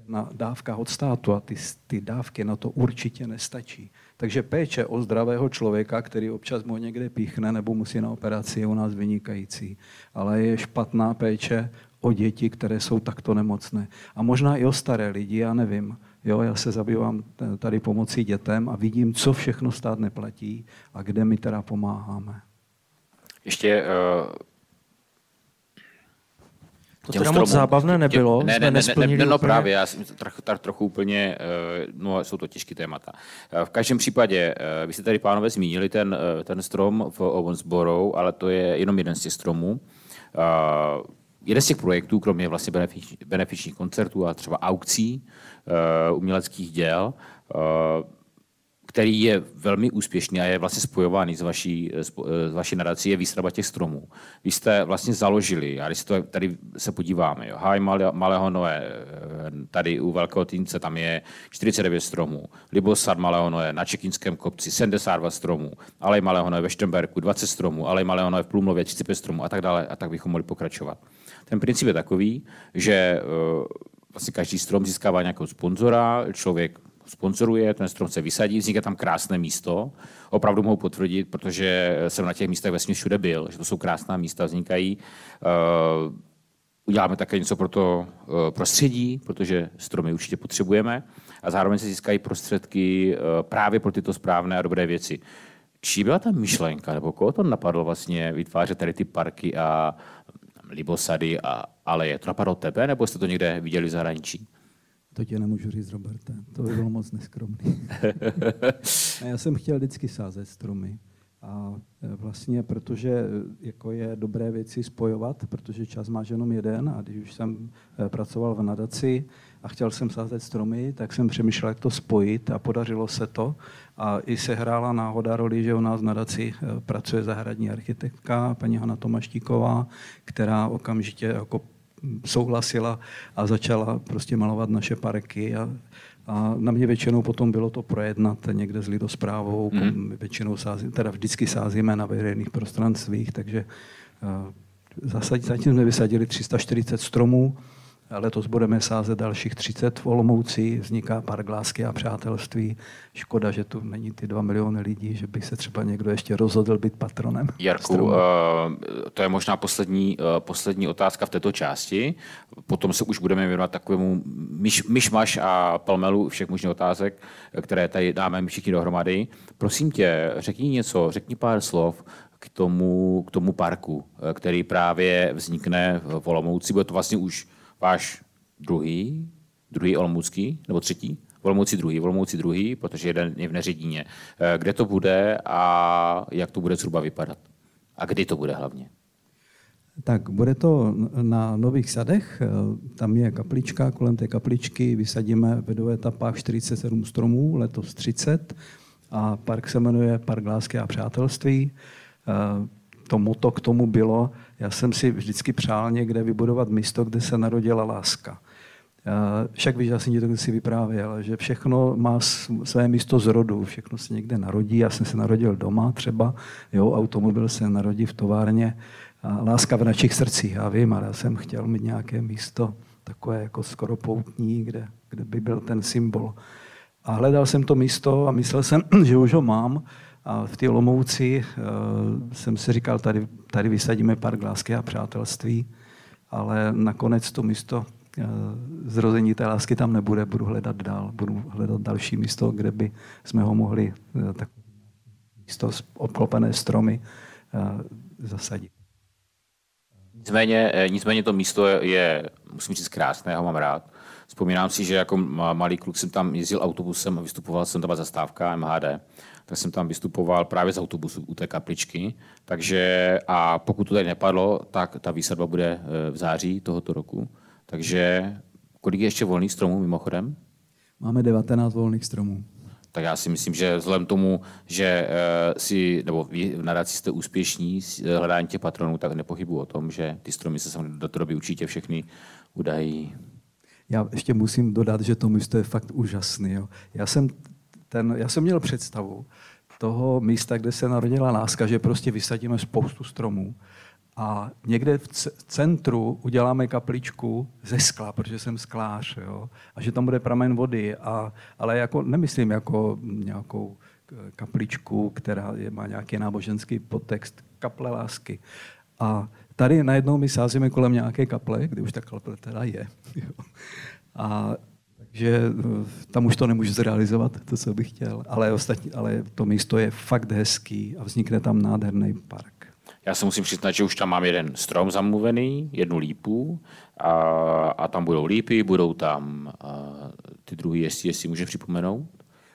na dávkách od státu a ty, ty dávky na to určitě nestačí. Takže péče o zdravého člověka, který občas mu někde píchne nebo musí na operaci, je u nás vynikající. Ale je špatná péče o děti, které jsou takto nemocné. A možná i o staré lidi, já nevím. Jo, já se zabývám tady pomocí dětem a vidím, co všechno stát neplatí a kde my teda pomáháme. Ještě uh... To teda moc zábavné nebylo. Ne, ne, ne, ne, ne, no právě, já jsem trochu, trochu úplně, eh, no jsou to těžké témata. Eh, v každém případě, vy jste tady, pánové, zmínili ten, ten strom v Owensboro, ale to je jenom jeden z těch stromů jeden z těch projektů, kromě vlastně benefičních koncertů a třeba aukcí uměleckých děl, který je velmi úspěšný a je vlastně spojovaný s vaší, s vaší nadací, je výstavba těch stromů. Vy jste vlastně založili, a když to tady se podíváme, jo, Háj Malého Noé, tady u Velkého Týnce, tam je 49 stromů, Libosad Malého Noé na Čekínském kopci 72 stromů, Alej Malého Noé ve Štemberku 20 stromů, Alej Malého Noé v Plumlově 35 stromů a tak dále, a tak bychom mohli pokračovat. Ten princip je takový, že vlastně každý strom získává nějakého sponzora, člověk sponzoruje, ten strom se vysadí, vzniká tam krásné místo. Opravdu mohu potvrdit, protože jsem na těch místech vlastně všude byl, že to jsou krásná místa, vznikají. Uh, uděláme také něco pro to uh, prostředí, protože stromy určitě potřebujeme a zároveň se získají prostředky uh, právě pro tyto správné a dobré věci. Čí byla ta myšlenka, nebo koho to napadlo vlastně vytvářet tady ty parky a libosady a aleje? To napadlo tebe, nebo jste to někde viděli v zahraničí? To tě nemůžu říct, Roberte. To by bylo moc neskromný. já jsem chtěl vždycky sázet stromy. A e, vlastně, protože e, jako je dobré věci spojovat, protože čas máš jenom jeden a když už jsem e, pracoval v nadaci a chtěl jsem sázet stromy, tak jsem přemýšlel, jak to spojit a podařilo se to. A i se hrála náhoda roli, že u nás v nadaci pracuje zahradní architektka, paní Hanna Tomaštíková, která okamžitě jako souhlasila a začala prostě malovat naše parky a, a na mě většinou potom bylo to projednat někde s lidosprávou, mm. většinou sází, teda vždycky sázíme na veřejných prostranstvích, takže uh, zatím jsme vysadili 340 stromů, Letos budeme sázet dalších 30 v Olomouci, vzniká park lásky a přátelství. Škoda, že tu není ty dva miliony lidí, že by se třeba někdo ještě rozhodl být patronem. Jarku, uh, to je možná poslední, uh, poslední otázka v této části. Potom se už budeme věnovat takovému myš, myšmaš a palmelu všech možných otázek, které tady dáme všichni dohromady. Prosím tě, řekni něco, řekni pár slov k tomu, k tomu parku, eh, který právě vznikne v Olomouci. Bude to vlastně už váš druhý, druhý Olomoucký, nebo třetí? Olomouci druhý, Olomouci druhý, protože jeden je v Neředíně. Eh, kde to bude a jak to bude zhruba vypadat? A kdy to bude hlavně? Tak bude to na Nových sadech, eh, tam je kaplička, kolem té kapličky vysadíme ve dvou etapách 47 stromů, letos 30 a park se jmenuje Park lásky a přátelství. Eh, to moto k tomu bylo, já jsem si vždycky přál někde vybudovat místo, kde se narodila láska. Však víš, já jsem ti to si vyprávěl, že všechno má své místo z rodu, všechno se někde narodí. Já jsem se narodil doma třeba, jo, automobil se narodí v továrně. A láska v našich srdcích, já vím, ale já jsem chtěl mít nějaké místo takové jako skoro poutní, kde, kde by byl ten symbol. A hledal jsem to místo a myslel jsem, že už ho mám. A v té Olomouci uh, jsem si říkal, tady, tady vysadíme pár lásky a přátelství, ale nakonec to místo uh, zrození té lásky tam nebude, budu hledat dál, budu hledat další místo, kde by jsme ho mohli uh, tak místo obklopené stromy zasadit. Nicméně, nicméně to místo je, musím říct, krásné, ho mám rád. Vzpomínám si, že jako malý kluk jsem tam jezdil autobusem a vystupoval jsem tam zastávka MHD tak jsem tam vystupoval právě z autobusu u té kapličky. Takže a pokud to tady nepadlo, tak ta výsadba bude eh, v září tohoto roku. Takže kolik je ještě volných stromů mimochodem? Máme 19 volných stromů. Tak já si myslím, že vzhledem tomu, že uh, si, nebo vy v nadaci jste úspěšní s eh, hledání těch patronů, tak nepochybuji o tom, že ty stromy se do té doby určitě všechny udají. Já ještě musím dodat, že to místo je fakt úžasný. Jo. Já jsem ten, já jsem měl představu toho místa, kde se narodila láska, že prostě vysadíme spoustu stromů a někde v centru uděláme kapličku ze skla, protože jsem sklář, jo? a že tam bude pramen vody, a, ale jako, nemyslím jako nějakou kapličku, která je, má nějaký náboženský podtext, kaple lásky. A tady najednou my sázíme kolem nějaké kaple, kde už ta kaple teda je. Jo? A že eh, tam už to nemůžu zrealizovat, to, co bych chtěl. Ale, ostatní, ale to místo je fakt hezký a vznikne tam nádherný park. Já se musím přiznat, že už tam mám jeden strom zamluvený, jednu lípu a, a tam budou lípy, budou tam a, ty druhý, jestli, jestli může připomenout.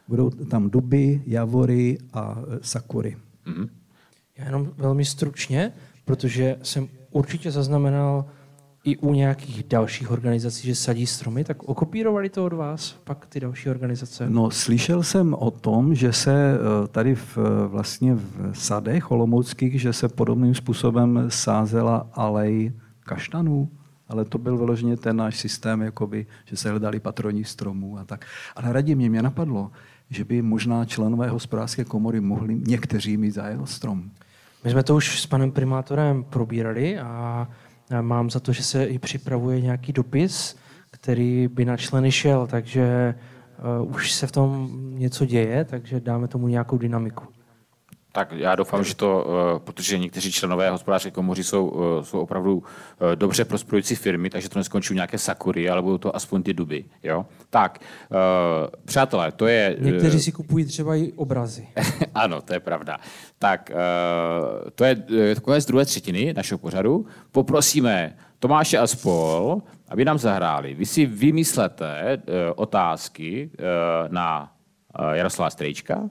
Budou tam duby, javory a e, sakury. Mm-hmm. Já jenom velmi stručně, protože jsem určitě zaznamenal i u nějakých dalších organizací, že sadí stromy, tak okopírovali to od vás pak ty další organizace? No, slyšel jsem o tom, že se eh, tady v, vlastně v sadech olomouckých, že se podobným způsobem sázela alej kaštanů, ale to byl vyloženě ten náš systém, jakoby, že se hledali patroni stromů a tak. Ale radě mě, mě napadlo, že by možná členové hospodářské komory mohli někteří mít zájem strom. My jsme to už s panem primátorem probírali a mám za to, že se i připravuje nějaký dopis, který by na členy šel, takže uh, už se v tom něco děje, takže dáme tomu nějakou dynamiku. Tak já doufám, že to, eh, protože někteří členové hospodářské komory jsou, eh, jsou opravdu eh, dobře prosperující firmy, takže to neskončí nějaké sakury, ale budou to aspoň ty duby. Jo? Tak, přátelé, to je... Někteří si kupují třeba i obrazy. ano, to je pravda. Tak, to je takové z druhé třetiny našeho pořadu. Poprosíme Tomáše a spol, aby nám zahráli. Vy si vymyslete otázky na Jaroslava Strejčka,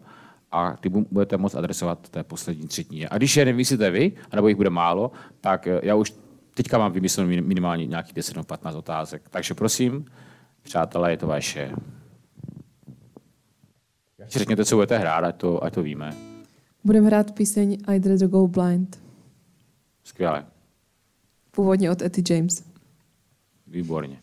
a ty budete moct adresovat té poslední třetině. A když je nevymyslíte vy, anebo jich bude málo, tak eh, já už teďka mám vymyslenou minimálně nějakých 10 nebo 15 otázek. Takže prosím, přátelé, je to vaše. Si řekněte, co budete hrát, ať to, ať to víme. Budeme hrát píseň I'd rather go blind. Skvěle. Původně od Etty James. Výborně.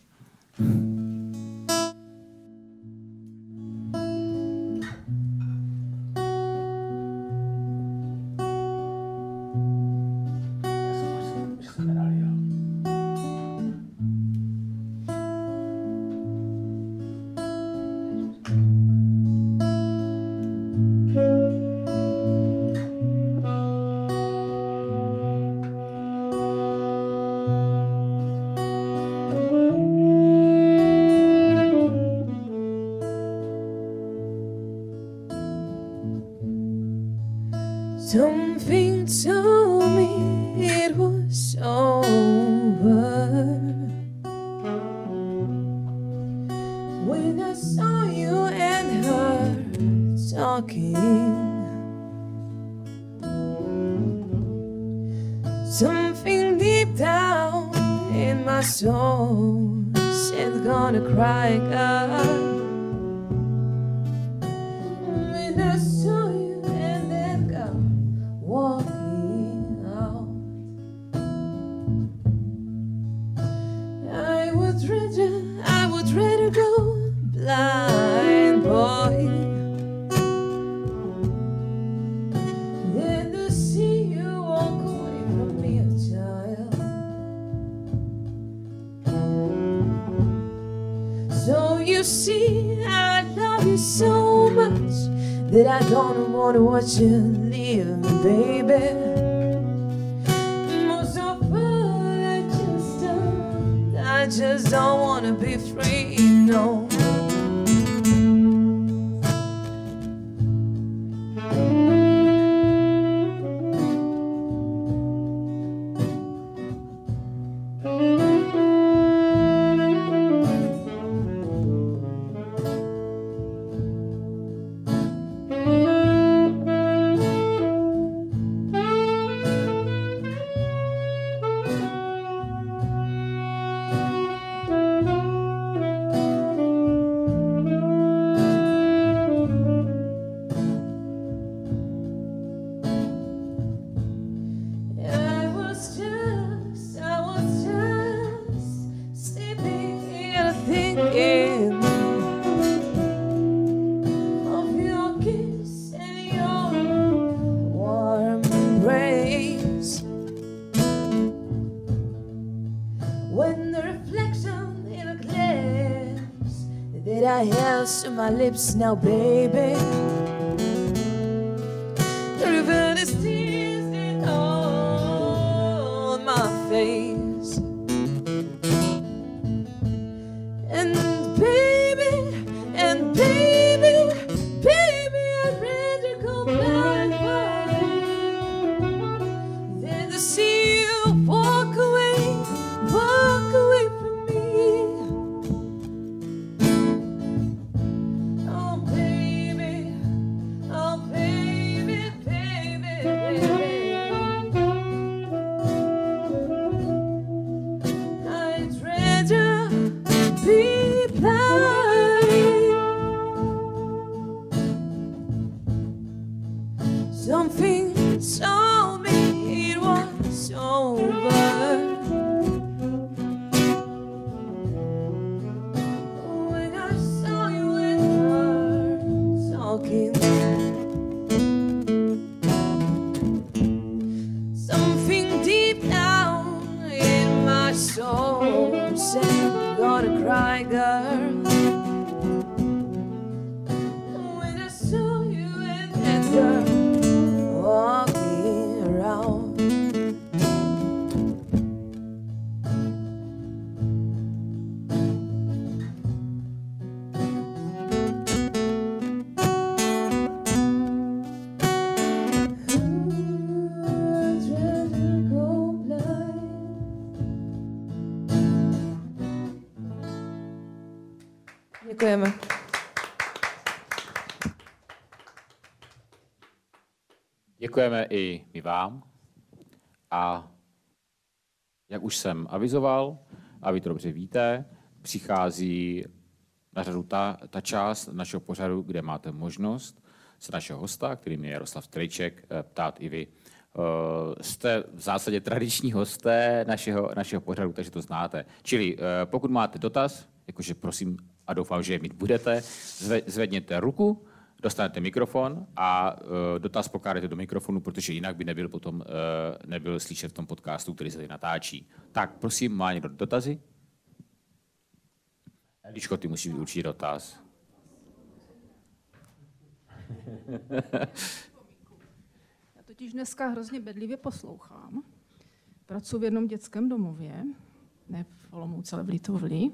I would rather go blind, boy. Than to see you walk away from me, child. So you see, I love you so much that I don't want to watch you. Lips now, baby. baby. Děkujeme i my vám. A jak už jsem avizoval, a vy to dobře víte, přichází na řadu ta, ta část našeho pořadu, kde máte možnost se našeho hosta, kterým je Jaroslav Trejček, eh, ptát i vy. Eh, Jste v zásadě tradiční hosté našeho, našeho pořadu, takže to znáte. Čili eh, pokud máte dotaz, jakože prosím a doufám, že je mít budete, zve- zvedněte ruku, dostanete mikrofon a uh, dotaz pokládejte do mikrofonu, protože jinak by nebyl potom uh, nebyl slyšet v tom podcastu, který se tady natáčí. Tak, prosím, má někdo dotazy? Eliško, ty musíš určitě dotaz. Já totiž dneska hrozně bedlivě poslouchám. Pracuji v jednom dětském domově, ne v Olomouci, ale v Litovli.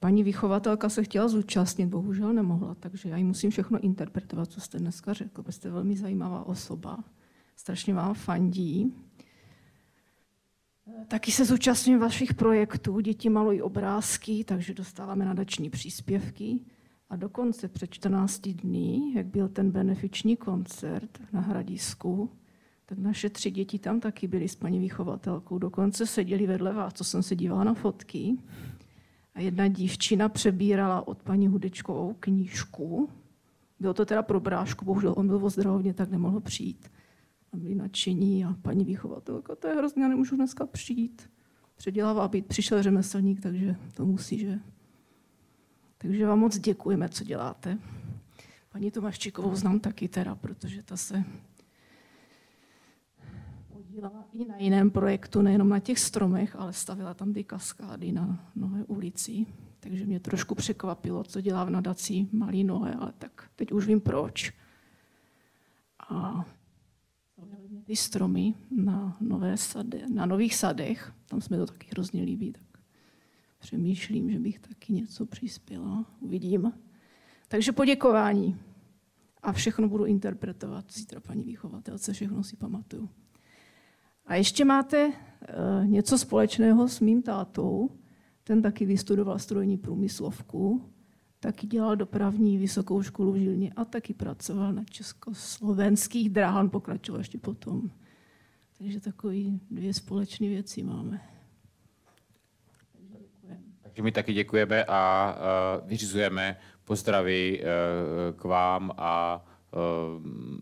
Paní vychovatelka se chtěla zúčastnit, bohužel nemohla, takže já jí musím všechno interpretovat, co jste dneska řekl, protože jste velmi zajímavá osoba. Strašně vám fandí. Taky se zúčastňuji vašich projektů, děti malují obrázky, takže dostáváme nadační příspěvky. A dokonce před 14 dní, jak byl ten benefiční koncert na Hradisku, tak naše tři děti tam taky byly s paní vychovatelkou. Dokonce seděli vedle vás, co jsem se dívala na fotky. A jedna dívčina přebírala od paní Hudečkovou knížku. Bylo to teda pro brášku, bohužel on byl ozdravovně, tak nemohl přijít. A byli nadšení a paní vychovatelka, to je hrozně, já nemůžu dneska přijít. Předělává být, přišel řemeslník, takže to musí, že? Takže vám moc děkujeme, co děláte. Paní Tomáščíkovou znám taky teda, protože ta se podílela i na jiném projektu, nejenom na těch stromech, ale stavila tam ty kaskády na Nové ulici. Takže mě trošku překvapilo, co dělá v nadací Malý Nohe, ale tak teď už vím proč. A ty stromy na, nové sade, na nových sadech, tam jsme to taky hrozně líbí, tak přemýšlím, že bych taky něco přispěla. Uvidím. Takže poděkování. A všechno budu interpretovat. Zítra paní výchovatelce, všechno si pamatuju. A ještě máte uh, něco společného s mým tátou. Ten taky vystudoval strojní průmyslovku, taky dělal dopravní vysokou školu v Žilně a taky pracoval na československých dráhách, pokračoval ještě potom. Takže takový dvě společné věci máme. Takže my taky děkujeme a uh, vyřizujeme pozdravy uh, k vám a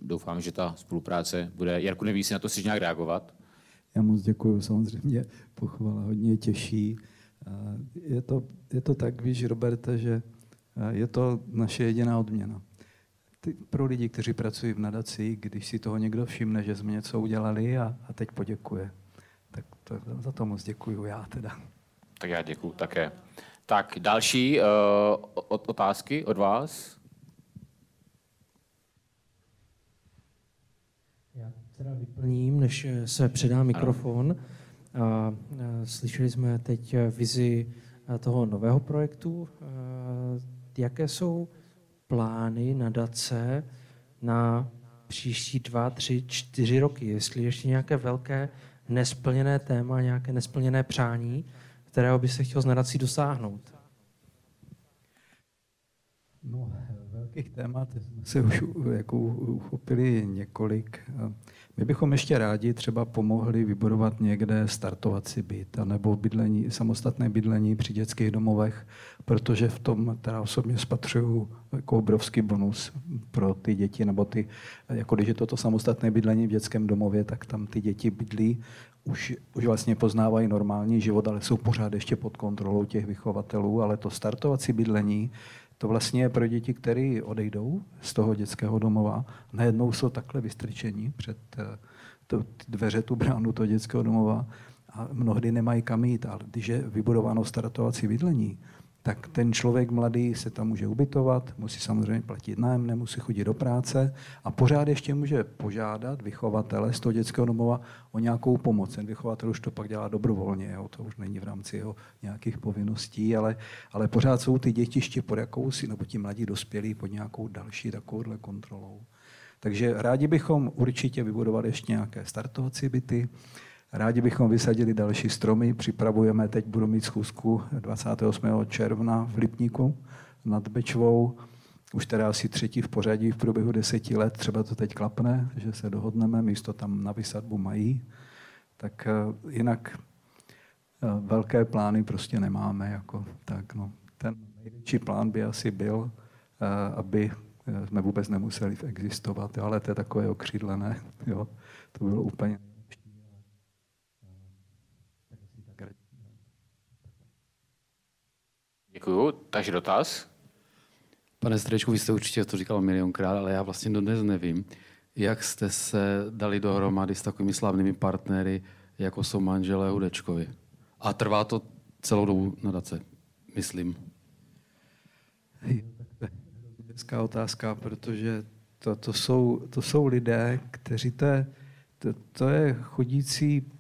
doufám, že ta spolupráce bude. Jarku, neví, jestli na to chceš nějak reagovat? Já moc děkuji, samozřejmě pochvala hodně těší. Je to, je to tak, víš, Roberte, že je to naše jediná odměna. Ty, pro lidi, kteří pracují v nadaci, když si toho někdo všimne, že jsme něco udělali a, a teď poděkuje. Tak to, za to moc děkuji já teda. Tak já děkuji také. Tak další uh, otázky od vás? Teda vyplním, než se předá mikrofon. A, slyšeli jsme teď vizi toho nového projektu. Jaké jsou plány nadace na příští dva, tři, čtyři roky? Jestli ještě nějaké velké nesplněné téma, nějaké nesplněné přání, kterého by se chtěl z nadací dosáhnout? No, Těch témat jsme se už jako uchopili několik. My bychom ještě rádi třeba pomohli vybudovat někde startovací byt nebo bydlení, samostatné bydlení při dětských domovech, protože v tom teda osobně spatřuju jako obrovský bonus pro ty děti, nebo ty, jako když je toto samostatné bydlení v dětském domově, tak tam ty děti bydlí, už, už vlastně poznávají normální život, ale jsou pořád ještě pod kontrolou těch vychovatelů, ale to startovací bydlení, to vlastně je pro děti, které odejdou z toho dětského domova, najednou jsou takhle vystrčení před eh, to, dveře, tu bránu toho dětského domova a mnohdy nemají kam jít. Ale když je vybudováno startovací bydlení, tak ten člověk mladý se tam může ubytovat, musí samozřejmě platit nájem, nemusí chodit do práce a pořád ještě může požádat vychovatele z toho dětského domova o nějakou pomoc. Ten vychovatel už to pak dělá dobrovolně, jo, to už není v rámci jeho nějakých povinností, ale, ale pořád jsou ty děti ještě pod jakousi, nebo ti mladí dospělí pod nějakou další takovouhle kontrolou. Takže rádi bychom určitě vybudovali ještě nějaké startovací byty, Rádi bychom vysadili další stromy. Připravujeme, teď budu mít schůzku 28. června v Lipníku nad Bečvou. Už teda asi třetí v pořadí v průběhu deseti let. Třeba to teď klapne, že se dohodneme, místo tam na vysadbu mají. Tak eh, jinak eh, velké plány prostě nemáme. Jako, tak no. Ten největší plán by asi byl, eh, aby jsme vůbec nemuseli existovat, ale to je takové okřídlené. Jo. To bylo úplně Děkuju. Takže dotaz? Pane Strečku, vy jste určitě to říkal milionkrát, ale já vlastně dodnes nevím, jak jste se dali dohromady s takovými slavnými partnery, jako jsou manželé Hudečkovi. A trvá to celou dobu nadace, myslím. Hezká otázka, protože to, to, jsou, to jsou lidé, kteří to je, to, to je chodící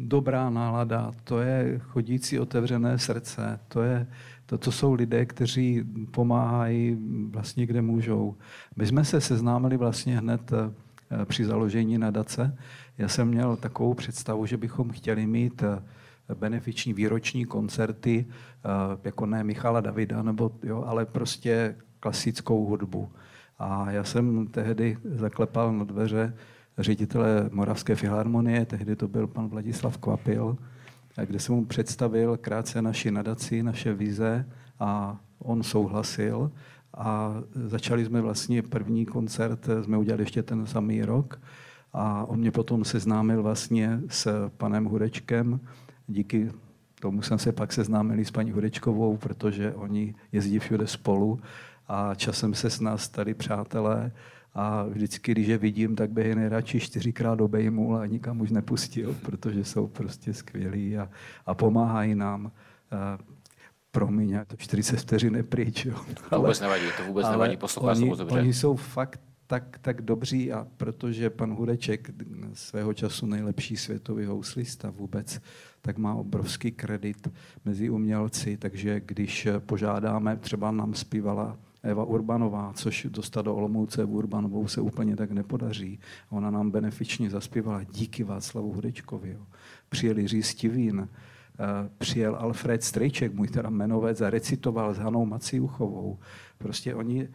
dobrá nálada, to je chodící otevřené srdce, to, je, to, to jsou lidé, kteří pomáhají vlastně kde můžou. My jsme se seznámili vlastně hned eh, při založení nadace. Já jsem měl takovou představu, že bychom chtěli mít eh, benefiční výroční koncerty, eh, jako ne Michala Davida, nebo, jo, ale prostě klasickou hudbu. A já jsem tehdy zaklepal na dveře ředitele Moravské filharmonie, tehdy to byl pan Vladislav Kvapil, kde jsem mu představil krátce naši nadaci, naše vize a on souhlasil. A začali jsme vlastně první koncert, jsme udělali ještě ten samý rok a on mě potom seznámil vlastně s panem Hurečkem. Díky tomu jsem se pak seznámil s paní Hurečkovou, protože oni jezdí všude spolu a časem se s nás stali přátelé a vždycky, když je vidím, tak bych je nejradši čtyřikrát obejmul a nikam už nepustil, protože jsou prostě skvělí a, a pomáhají nám. Promiň, to 40 vteřin je pryč. Jo. To vůbec nevadí, to vůbec nevadí, poslouchá oni, dobře. Oni jsou fakt tak, tak dobří a protože pan Hudeček svého času nejlepší světový houslista vůbec, tak má obrovský kredit mezi umělci, takže když požádáme, třeba nám zpívala Eva Urbanová, což dostat do Olomouce v Urbanovou se úplně tak nepodaří. Ona nám benefičně zaspívala díky Václavu Hudečkovi. Jo. Přijel Jiří Stivín, eh, přijel Alfred Strejček, můj teda jmenovec, a recitoval s Hanou Maciuchovou. Prostě oni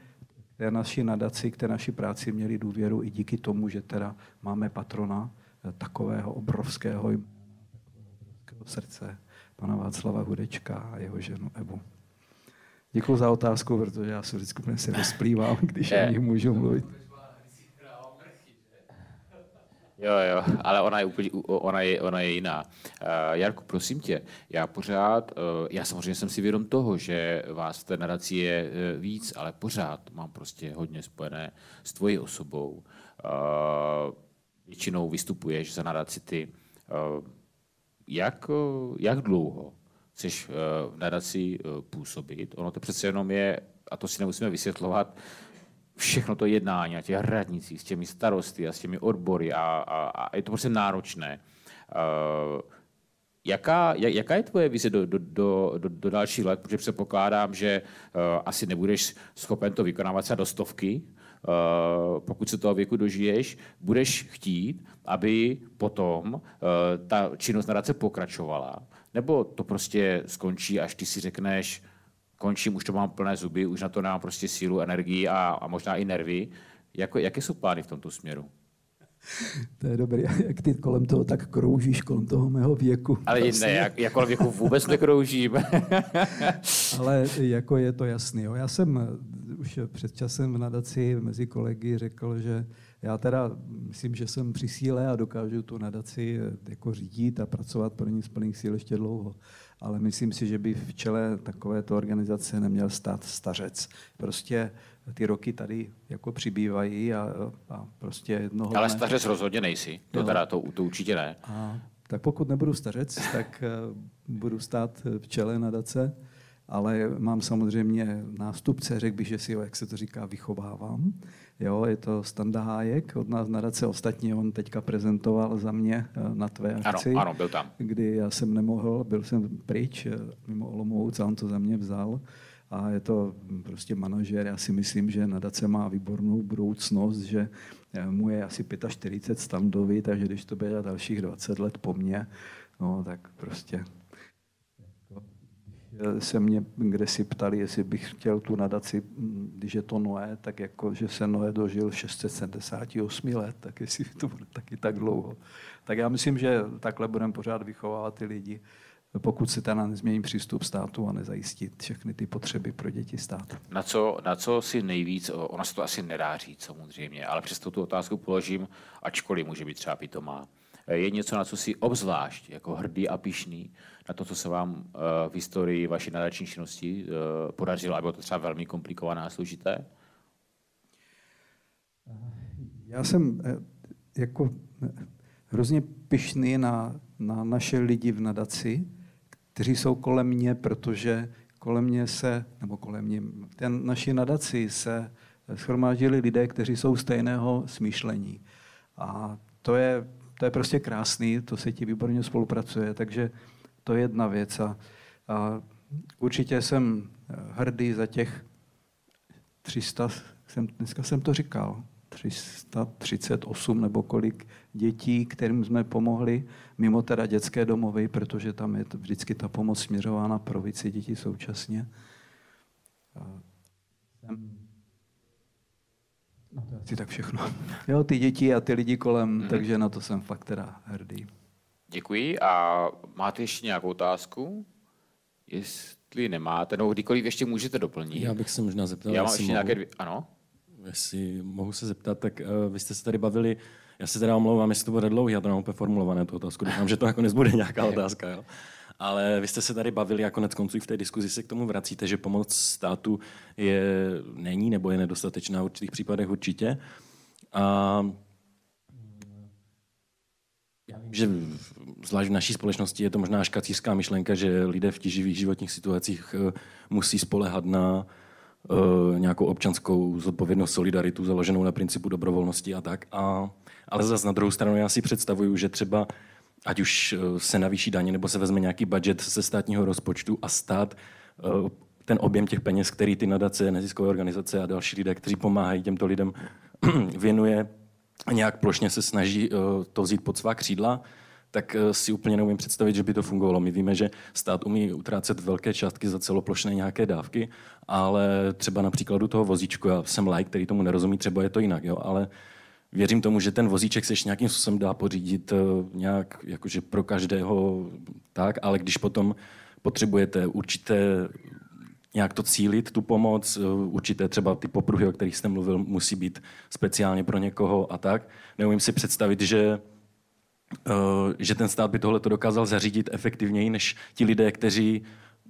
té naší nadaci, k té naší práci měli důvěru i díky tomu, že teda máme patrona eh, takového obrovského, obrovského srdce, pana Václava Hudečka a jeho ženu Evu. Děkuji za otázku, protože já se vždycky úplně se rozplývám, když o nich můžu mluvit. Jo, jo, ale ona je úplně, ona je, ona je jiná. Uh, Jarku, prosím tě, já pořád, uh, já samozřejmě jsem si vědom toho, že vás v té nadaci je uh, víc, ale pořád mám prostě hodně spojené s tvojí osobou. Uh, většinou vystupuješ za nadaci ty. Uh, jak, uh, jak dlouho chceš eh, v nadaci eh, působit. Ono to přece jenom je, a to si nemusíme vysvětlovat, všechno to jednání a těch radnicích s těmi starosty a s těmi odbory a, a, a je to prostě náročné. Uh, jaká, jaká je tvoje vize do, do, do, do, dalších let? Protože předpokládám, že asi nebudeš schopen to vykonávat se do stovky, pokud se toho věku dožiješ, budeš chtít, aby potom ta činnost nadace pokračovala. Nebo to prostě skončí, až ty si řekneš, končím, už to mám plné zuby, už na to nemám prostě sílu, energii a, a možná i nervy. Jako, jaké jsou plány v tomto směru? To je dobré, jak ty kolem toho tak kroužíš, kolem toho mého věku. Ale Vlastně. ne, jak, jak kolem věku vůbec nekroužím. Ale jako je to jasný. Jo. Já jsem už před časem v nadaci mezi kolegy řekl, že já teda myslím, že jsem při síle a dokážu tu nadaci eh, jako řídit a pracovat pro ní z plných síl ještě dlouho. Ale myslím si, že by v čele takovéto organizace neměl stát stařec. Prostě ty roky tady jako přibývají a, a prostě jednoho Ale dne- stařec rozhodně nejsi. To, Jo. teda, to, to určitě ne. a tak pokud nebudu stařec, tak eh, budu stát v čele nadace, ale mám samozřejmě nástupce, řekl bych, že si ho, jak se to říká, vychovávám. Jo, je to Standa Hájek od nás nadace, ostatně on teďka prezentoval za mě eh, na tvé Ano, akci, ano, byl tam. kdy já jsem nemohl, byl jsem pryč eh, mimo Olomouc a on to za mě vzal. A je to prostě manažer, já si myslím, že nadace má výbornou budoucnost, že eh, mu je asi 45 standovi, takže když to bude dalších 20 let po mně, no tak prostě se mě kde si ptali, jestli bych chtěl tu nadaci, mm, když je to Noé, tak jako, že se Noé dožil 678 let, tak jestli to bude taky tak dlouho. Tak já myslím, že takhle budeme pořád vychovávat ty lidi, pokud se teda nezmění přístup státu a nezajistit všechny ty potřeby pro děti státu. Na co, na co si nejvíc, o- ono se to asi nedá říct samozřejmě, ale přesto tu otázku položím, ačkoliv může být třeba pitomá. Eh, Je něco, na co si obzvlášť jako hrdý a pišný, na to, co se vám eh, v historii vaší nadační činnosti eh, podařilo, a bylo to třeba velmi komplikované a složité? Já jsem jako hrozně pyšný na, na naše lidi v nadaci, kteří jsou kolem mě, protože kolem mě se, nebo kolem mě, ten naši nadaci se schromáždili lidé, kteří jsou stejného smýšlení. A to je, to je prostě krásný, to se ti výborně spolupracuje, takže to je jedna věc. A, a určitě jsem eh, hrdý za těch 300, jsem, dneska jsem to říkal, 338 nebo kolik dětí, kterým jsme pomohli, mimo teda dětské domovy, protože tam je vždycky ta pomoc směřována pro více dětí současně. A jsem- No to je asi tak všechno. Jo, ty děti a ty lidi kolem, Mhm. takže na to jsem fakt teda hrdý. Děkuji. A máte ještě nějakou otázku? Jestli nemáte, no kdykoliv ještě můžete doplnit. Já bych se možná zeptal, Já mám jestli ještě mohu, nějaké dvě... Ano? jestli mohu se zeptat, tak uh, vy jste se tady bavili, já se teda omlouvám, jestli to bude dlouhý, já to nemám úplně formulované, tu otázku, doufám, že to nakonec bude nějaká otázka, jo. Ale vy jste se tady bavili a konec konců v té diskuzi se k tomu vracíte, že pomoc státu je, není nebo je nedostatečná v určitých případech určitě. A já vím, že zvlášť v naší společnosti je to možná až kacířská myšlenka, že lidé v tíživých životních situacích eh, musí spolehat na eh, nějakou občanskou zodpovědnost, solidaritu založenou na principu dobrovolnosti a tak. A, ale zase na druhou stranu já si představuju, že třeba ať už eh, se navýší daně nebo se vezme nějaký budget ze státního rozpočtu a stát eh, ten objem těch peněz, který ty nadace, neziskové organizace a další lidé, kteří pomáhají těmto lidem, věnuje a nějak plošně se snaží eh, to vzít pod svá křídla, tak si úplně neumím představit, že by to fungovalo. My víme, že stát umí utrácet velké částky za celoplošné nějaké dávky, ale třeba na příkladu toho vozíčku, já jsem like, který tomu nerozumí, třeba je to jinak, jo, ale věřím tomu, že ten vozíček se ještě nějakým způsobem dá pořídit eh, nějak jakože pro každého tak, ale když potom potřebujete určité nějak to cílit, tu pomoc, eh, určité třeba ty popruhy, o kterých jste mluvil, musí být speciálně pro někoho a tak. Neumím si představit, že eh, že ten stát by tohle dokázal zařídit efektivněji než ti lidé, kteří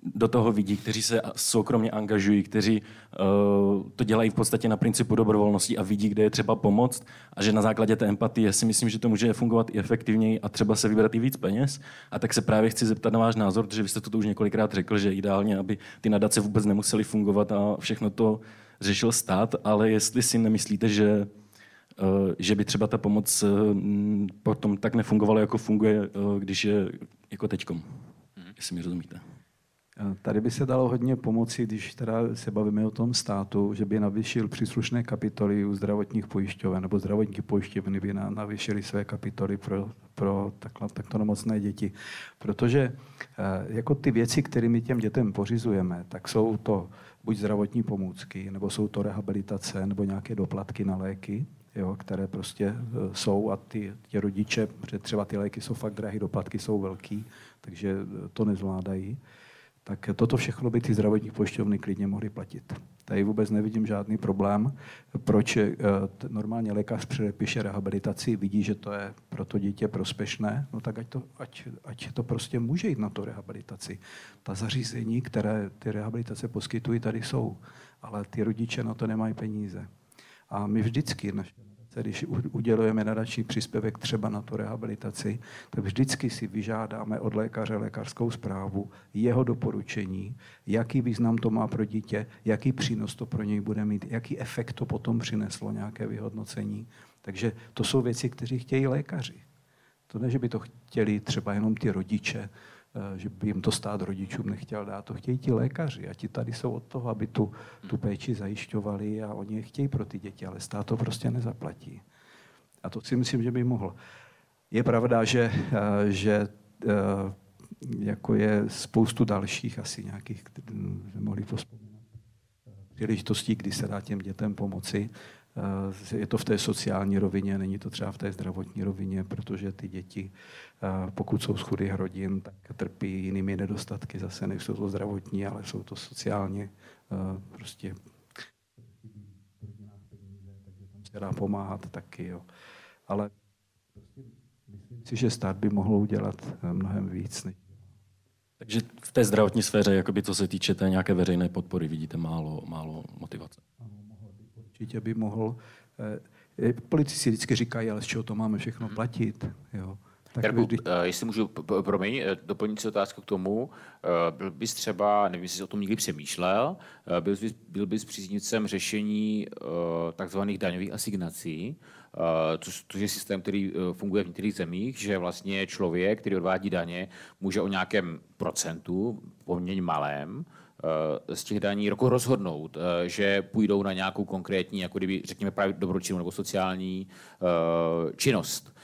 do toho vidí, kteří se soukromně angažují, kteří uh, to dělají v podstatě na principu dobrovolnosti a vidí, kde je třeba pomoct a že na základě té empatie si myslím, že to může fungovat i efektivněji a třeba se vybrat i víc peněz. A tak se právě chci zeptat na váš názor, protože vy jste to už několikrát řekl, že ideálně, aby ty nadace vůbec nemusely fungovat a všechno to řešil stát, ale jestli si nemyslíte, že eh, že by třeba ta pomoc eh, potom tak nefungovala, jako funguje, když je jako teďkom. Jestli mi rozumíte. Tady by se dalo hodně pomoci, když teda se bavíme o tom státu, že by navýšil příslušné kapitoly u zdravotních pojišťoven, nebo zdravotní pojišťovny by navýšily své kapitoly pro, pro takhle, takto nemocné děti. Protože eh, jako ty věci, kterými těm dětem pořizujeme, tak jsou to buď zdravotní pomůcky, nebo jsou to rehabilitace, nebo nějaké doplatky na léky, jo, které prostě eh, jsou a ty, ty rodiče, protože třeba ty léky jsou fakt drahé, doplatky jsou velký, takže to nezvládají tak toto všechno by ty zdravotní pojišťovny klidně mohly platit. Tady vůbec nevidím žádný problém, proč eh, normálně lékař předepíše rehabilitaci, vidí, že to je pro to dítě prospěšné, no tak ať to, ať, ať to prostě může jít na to rehabilitaci. Ta zařízení, které ty rehabilitace poskytují, tady jsou, ale ty rodiče na to nemají peníze. A my vždycky, naše když udělujeme nadační příspěvek třeba na tu rehabilitaci, tak vždycky si vyžádáme od lékaře lékařskou zprávu, jeho doporučení, jaký význam to má pro dítě, jaký přínos to pro něj bude mít, jaký efekt to potom přineslo, nějaké vyhodnocení. Takže to jsou věci, které chtějí lékaři. To ne, že by to chtěli třeba jenom ty rodiče, že by jim to stát rodičům nechtěl dát. To chtějí ti lékaři a ti tady jsou od toho, aby tu, tu péči zajišťovali a oni je chtějí pro ty děti, ale stát to prostě nezaplatí. A to si myslím, že by mohl. Je pravda, že, eh, že eh, jako je spoustu dalších asi nějakých, mohli vzpomínat, příležitostí, kdy se dá těm dětem pomoci. Eh, je to v té sociální rovině, není to třeba v té zdravotní rovině, protože ty děti, eh, pokud jsou z chudých rodin, tak trpí jinými nedostatky. Zase nejsou to zdravotní, ale jsou to sociálně eh, prostě se dá pomáhat taky. Jo. Ale prostě myslím si, že stát by mohl udělat mnohem víc. Takže v té zdravotní sféře, jakoby co se týče té nějaké veřejné podpory, vidíte málo, málo motivace určitě by mohl. Eh, politici vždycky říkají, ale z čeho to máme všechno hmm. platit. Jo. Tak Jarku, vždy... Eh, jestli můžu, promiň, eh, doplnit si otázku k tomu, byl bys třeba, nevím, jestli jsi o tom někdy přemýšlel, byl bys, byl bys příznivcem řešení takzvaných daňových asignací, což, což je systém, který funguje v některých zemích, že vlastně člověk, který odvádí daně, může o nějakém procentu, poměrně malém, Eh, z těch daní roku rozhodnout, eh, že půjdou na nějakou konkrétní, jako kdyby, řekněme, právě dobročinnou nebo sociální eh, činnost.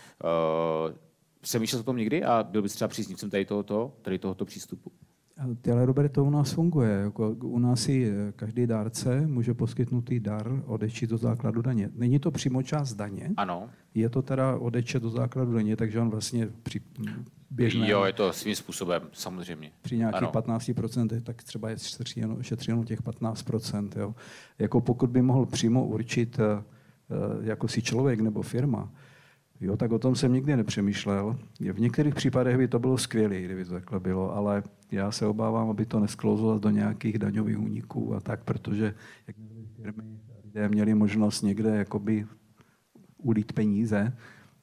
Přemýšlel o tom někdy a byl bys třeba příznivcem tady tohoto, tady tohoto přístupu? Ale Robert, to u nás funguje. Jako u nás si každý dárce může poskytnutý dar odečít do základu daně. Není to přímo část daně. Ano. Je to teda odečet do základu daně, takže on vlastně při běžné. Jo, je to svým způsobem, samozřejmě. Při nějakých 15%, tak třeba je šetřeno, šetřeno těch 15%. Jo. Jako pokud by mohl přímo určit eh, eh, jako si člověk nebo firma, Jo, tak o tom jsem nikdy nepřemýšlel. V některých případech by to bylo skvělé, kdyby to takhle bylo, ale já se obávám, aby to nesklouzlo do nějakých daňových úniků a tak, protože jak firmy, lidé měli možnost někde jakoby ulít peníze,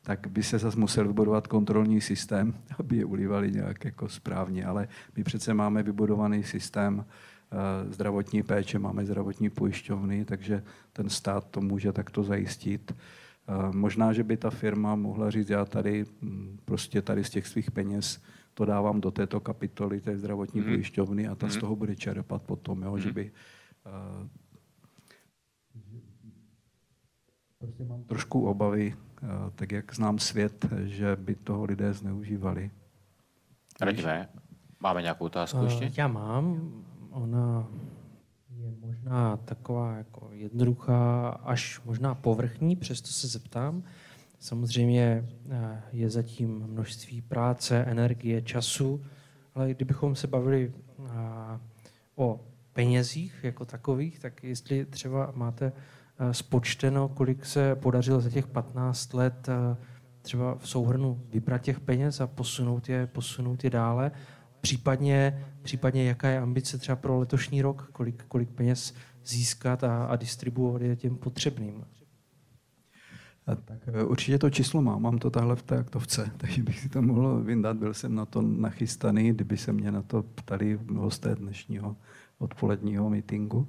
tak by se zase musel vybudovat kontrolní systém, aby je ulívali nějak jako správně. Ale my přece máme vybudovaný systém eh, zdravotní péče, máme zdravotní pojišťovny, takže ten stát to může takto zajistit. Eh, možná, že by ta firma mohla říct, já tady hm, prostě tady z těch svých peněz to dávám do této kapitoly té zdravotní mm. pojišťovny a ta mm. z toho bude čerpat potom, jo, mm. že mhm. by uh, prostě mám trošku obavy, uh, tak jak znám svět, že by toho lidé zneužívali. Radíme, máme nějakou otázku ještě? Já mám. Ona možná taková jako jednoduchá, až možná povrchní, přesto se zeptám. Samozřejmě eh, je zatím množství práce, energie, času, ale kdybychom se bavili eh, o penězích jako takových, tak jestli třeba máte eh, spočteno, kolik se podařilo za těch 15 let třeba v souhrnu vybrat těch peněz a posunout je, posunout je dále, případně, případně jaká je ambice třeba pro letošní rok, kolik, kolik peněz získat a, a distribuovat je těm potřebným. Tak e, určitě to číslo mám, mám to tahle v té aktovce, takže bych si to mohl vyndat, byl jsem na to nachystaný, kdyby se mě na to ptali hosté dnešního odpoledního meetingu.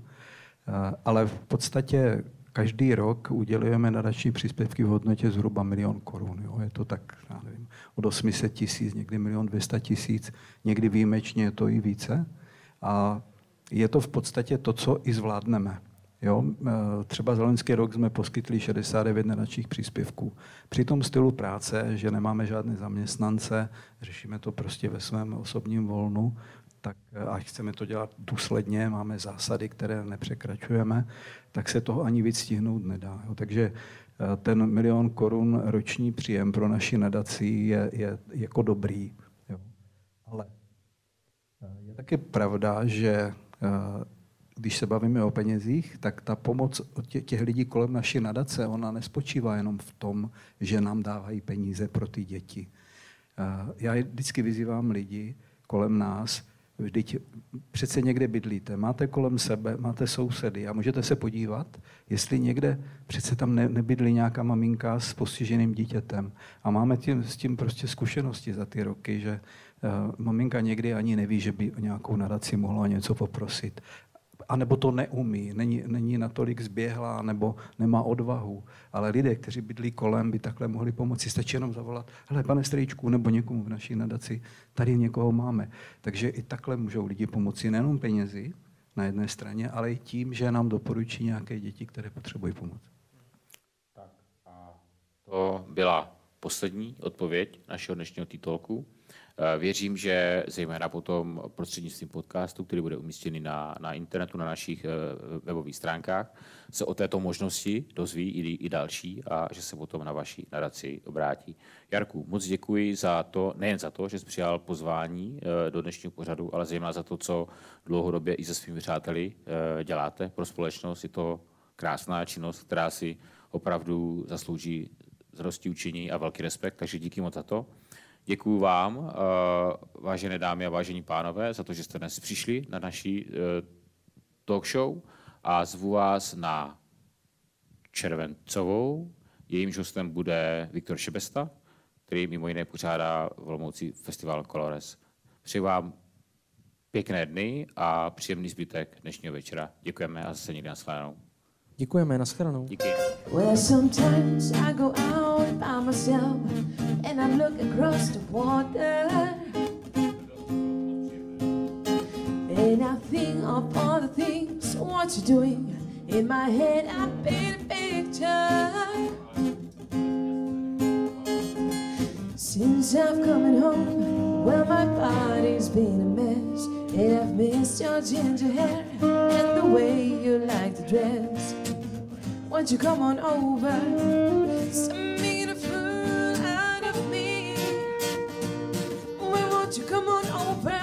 E, ale v podstatě každý rok udělujeme nadační příspěvky v hodnotě zhruba milion korun. Jo. Je to tak, já nevím, od 800 tisíc, někdy milion 200 tisíc, někdy výjimečně je to i více. A je to v podstatě to, co i zvládneme. Jo? E, třeba za loňský rok jsme poskytli 69 nadačních příspěvků. Při tom stylu práce, že nemáme žádné zaměstnance, řešíme to prostě ve svém osobním volnu, tak e, a chceme to dělat důsledně, máme zásady, které nepřekračujeme, tak se toho ani víc stihnout nedá. Jo? Takže ten milion korun roční příjem pro naši nadaci je, je jako dobrý. Jo? Ale je taky pravda, že když se bavíme o penězích, tak ta pomoc těch lidí kolem naší nadace, ona nespočívá jenom v tom, že nám dávají peníze pro ty děti. Já vždycky vyzývám lidi kolem nás, Vždyť přece někde bydlíte, máte kolem sebe, máte sousedy a můžete se podívat, jestli někde přece tam ne, nebydlí nějaká maminka s postiženým dítětem. A máme tím, s tím prostě zkušenosti za ty roky, že uh, maminka někdy ani neví, že by o nějakou nadaci mohla něco poprosit anebo to neumí, není, není natolik zběhlá, nebo nemá odvahu. Ale lidé, kteří bydlí kolem, by takhle mohli pomoci. Stačí jenom zavolat, hele, pane strýčku, nebo někomu v naší nadaci, tady někoho máme. Takže i takhle můžou lidi pomoci nejenom penězi na jedné straně, ale i tím, že nám doporučí nějaké děti, které potřebují pomoc. Tak a to byla poslední odpověď našeho dnešního titulku. Eh, věřím, že zejména potom prostřednictvím podcastu, který bude umístěný na, na internetu, na našich eh, webových stránkách, se o této možnosti dozví i, i další a že se potom na vaší nadaci obrátí. Jarku, moc děkuji za to, nejen za to, že jsi přijal pozvání eh, do dnešního pořadu, ale zejména za to, co dlouhodobě i se svými přáteli děláte pro společnost. Je to krásná činnost, která si opravdu zaslouží zrostí učení a velký respekt, takže díky moc za to. Děkuji vám, eh, vážené dámy a vážení pánové, za to, že jste dnes přišli na naší eh, talk show a zvu vás na červencovou. Jejímž hostem bude Viktor Šebesta, který mimo jiné pořádá v Olomouci festival Colores. Přeji vám pěkné dny a příjemný zbytek dnešního večera. Děkujeme a zase někdy nashledanou. Děkujeme, nashledanou. Díky. Well, sometimes I go out by myself and I look across the water. And I think of all the things what you're doing. In my head, I paint a picture. Since I've come home, well, my body's been a mess. And I've missed your ginger hair and the way you like to dress. Won't you come on over? Send me the fool out of me. Why won't you come on over?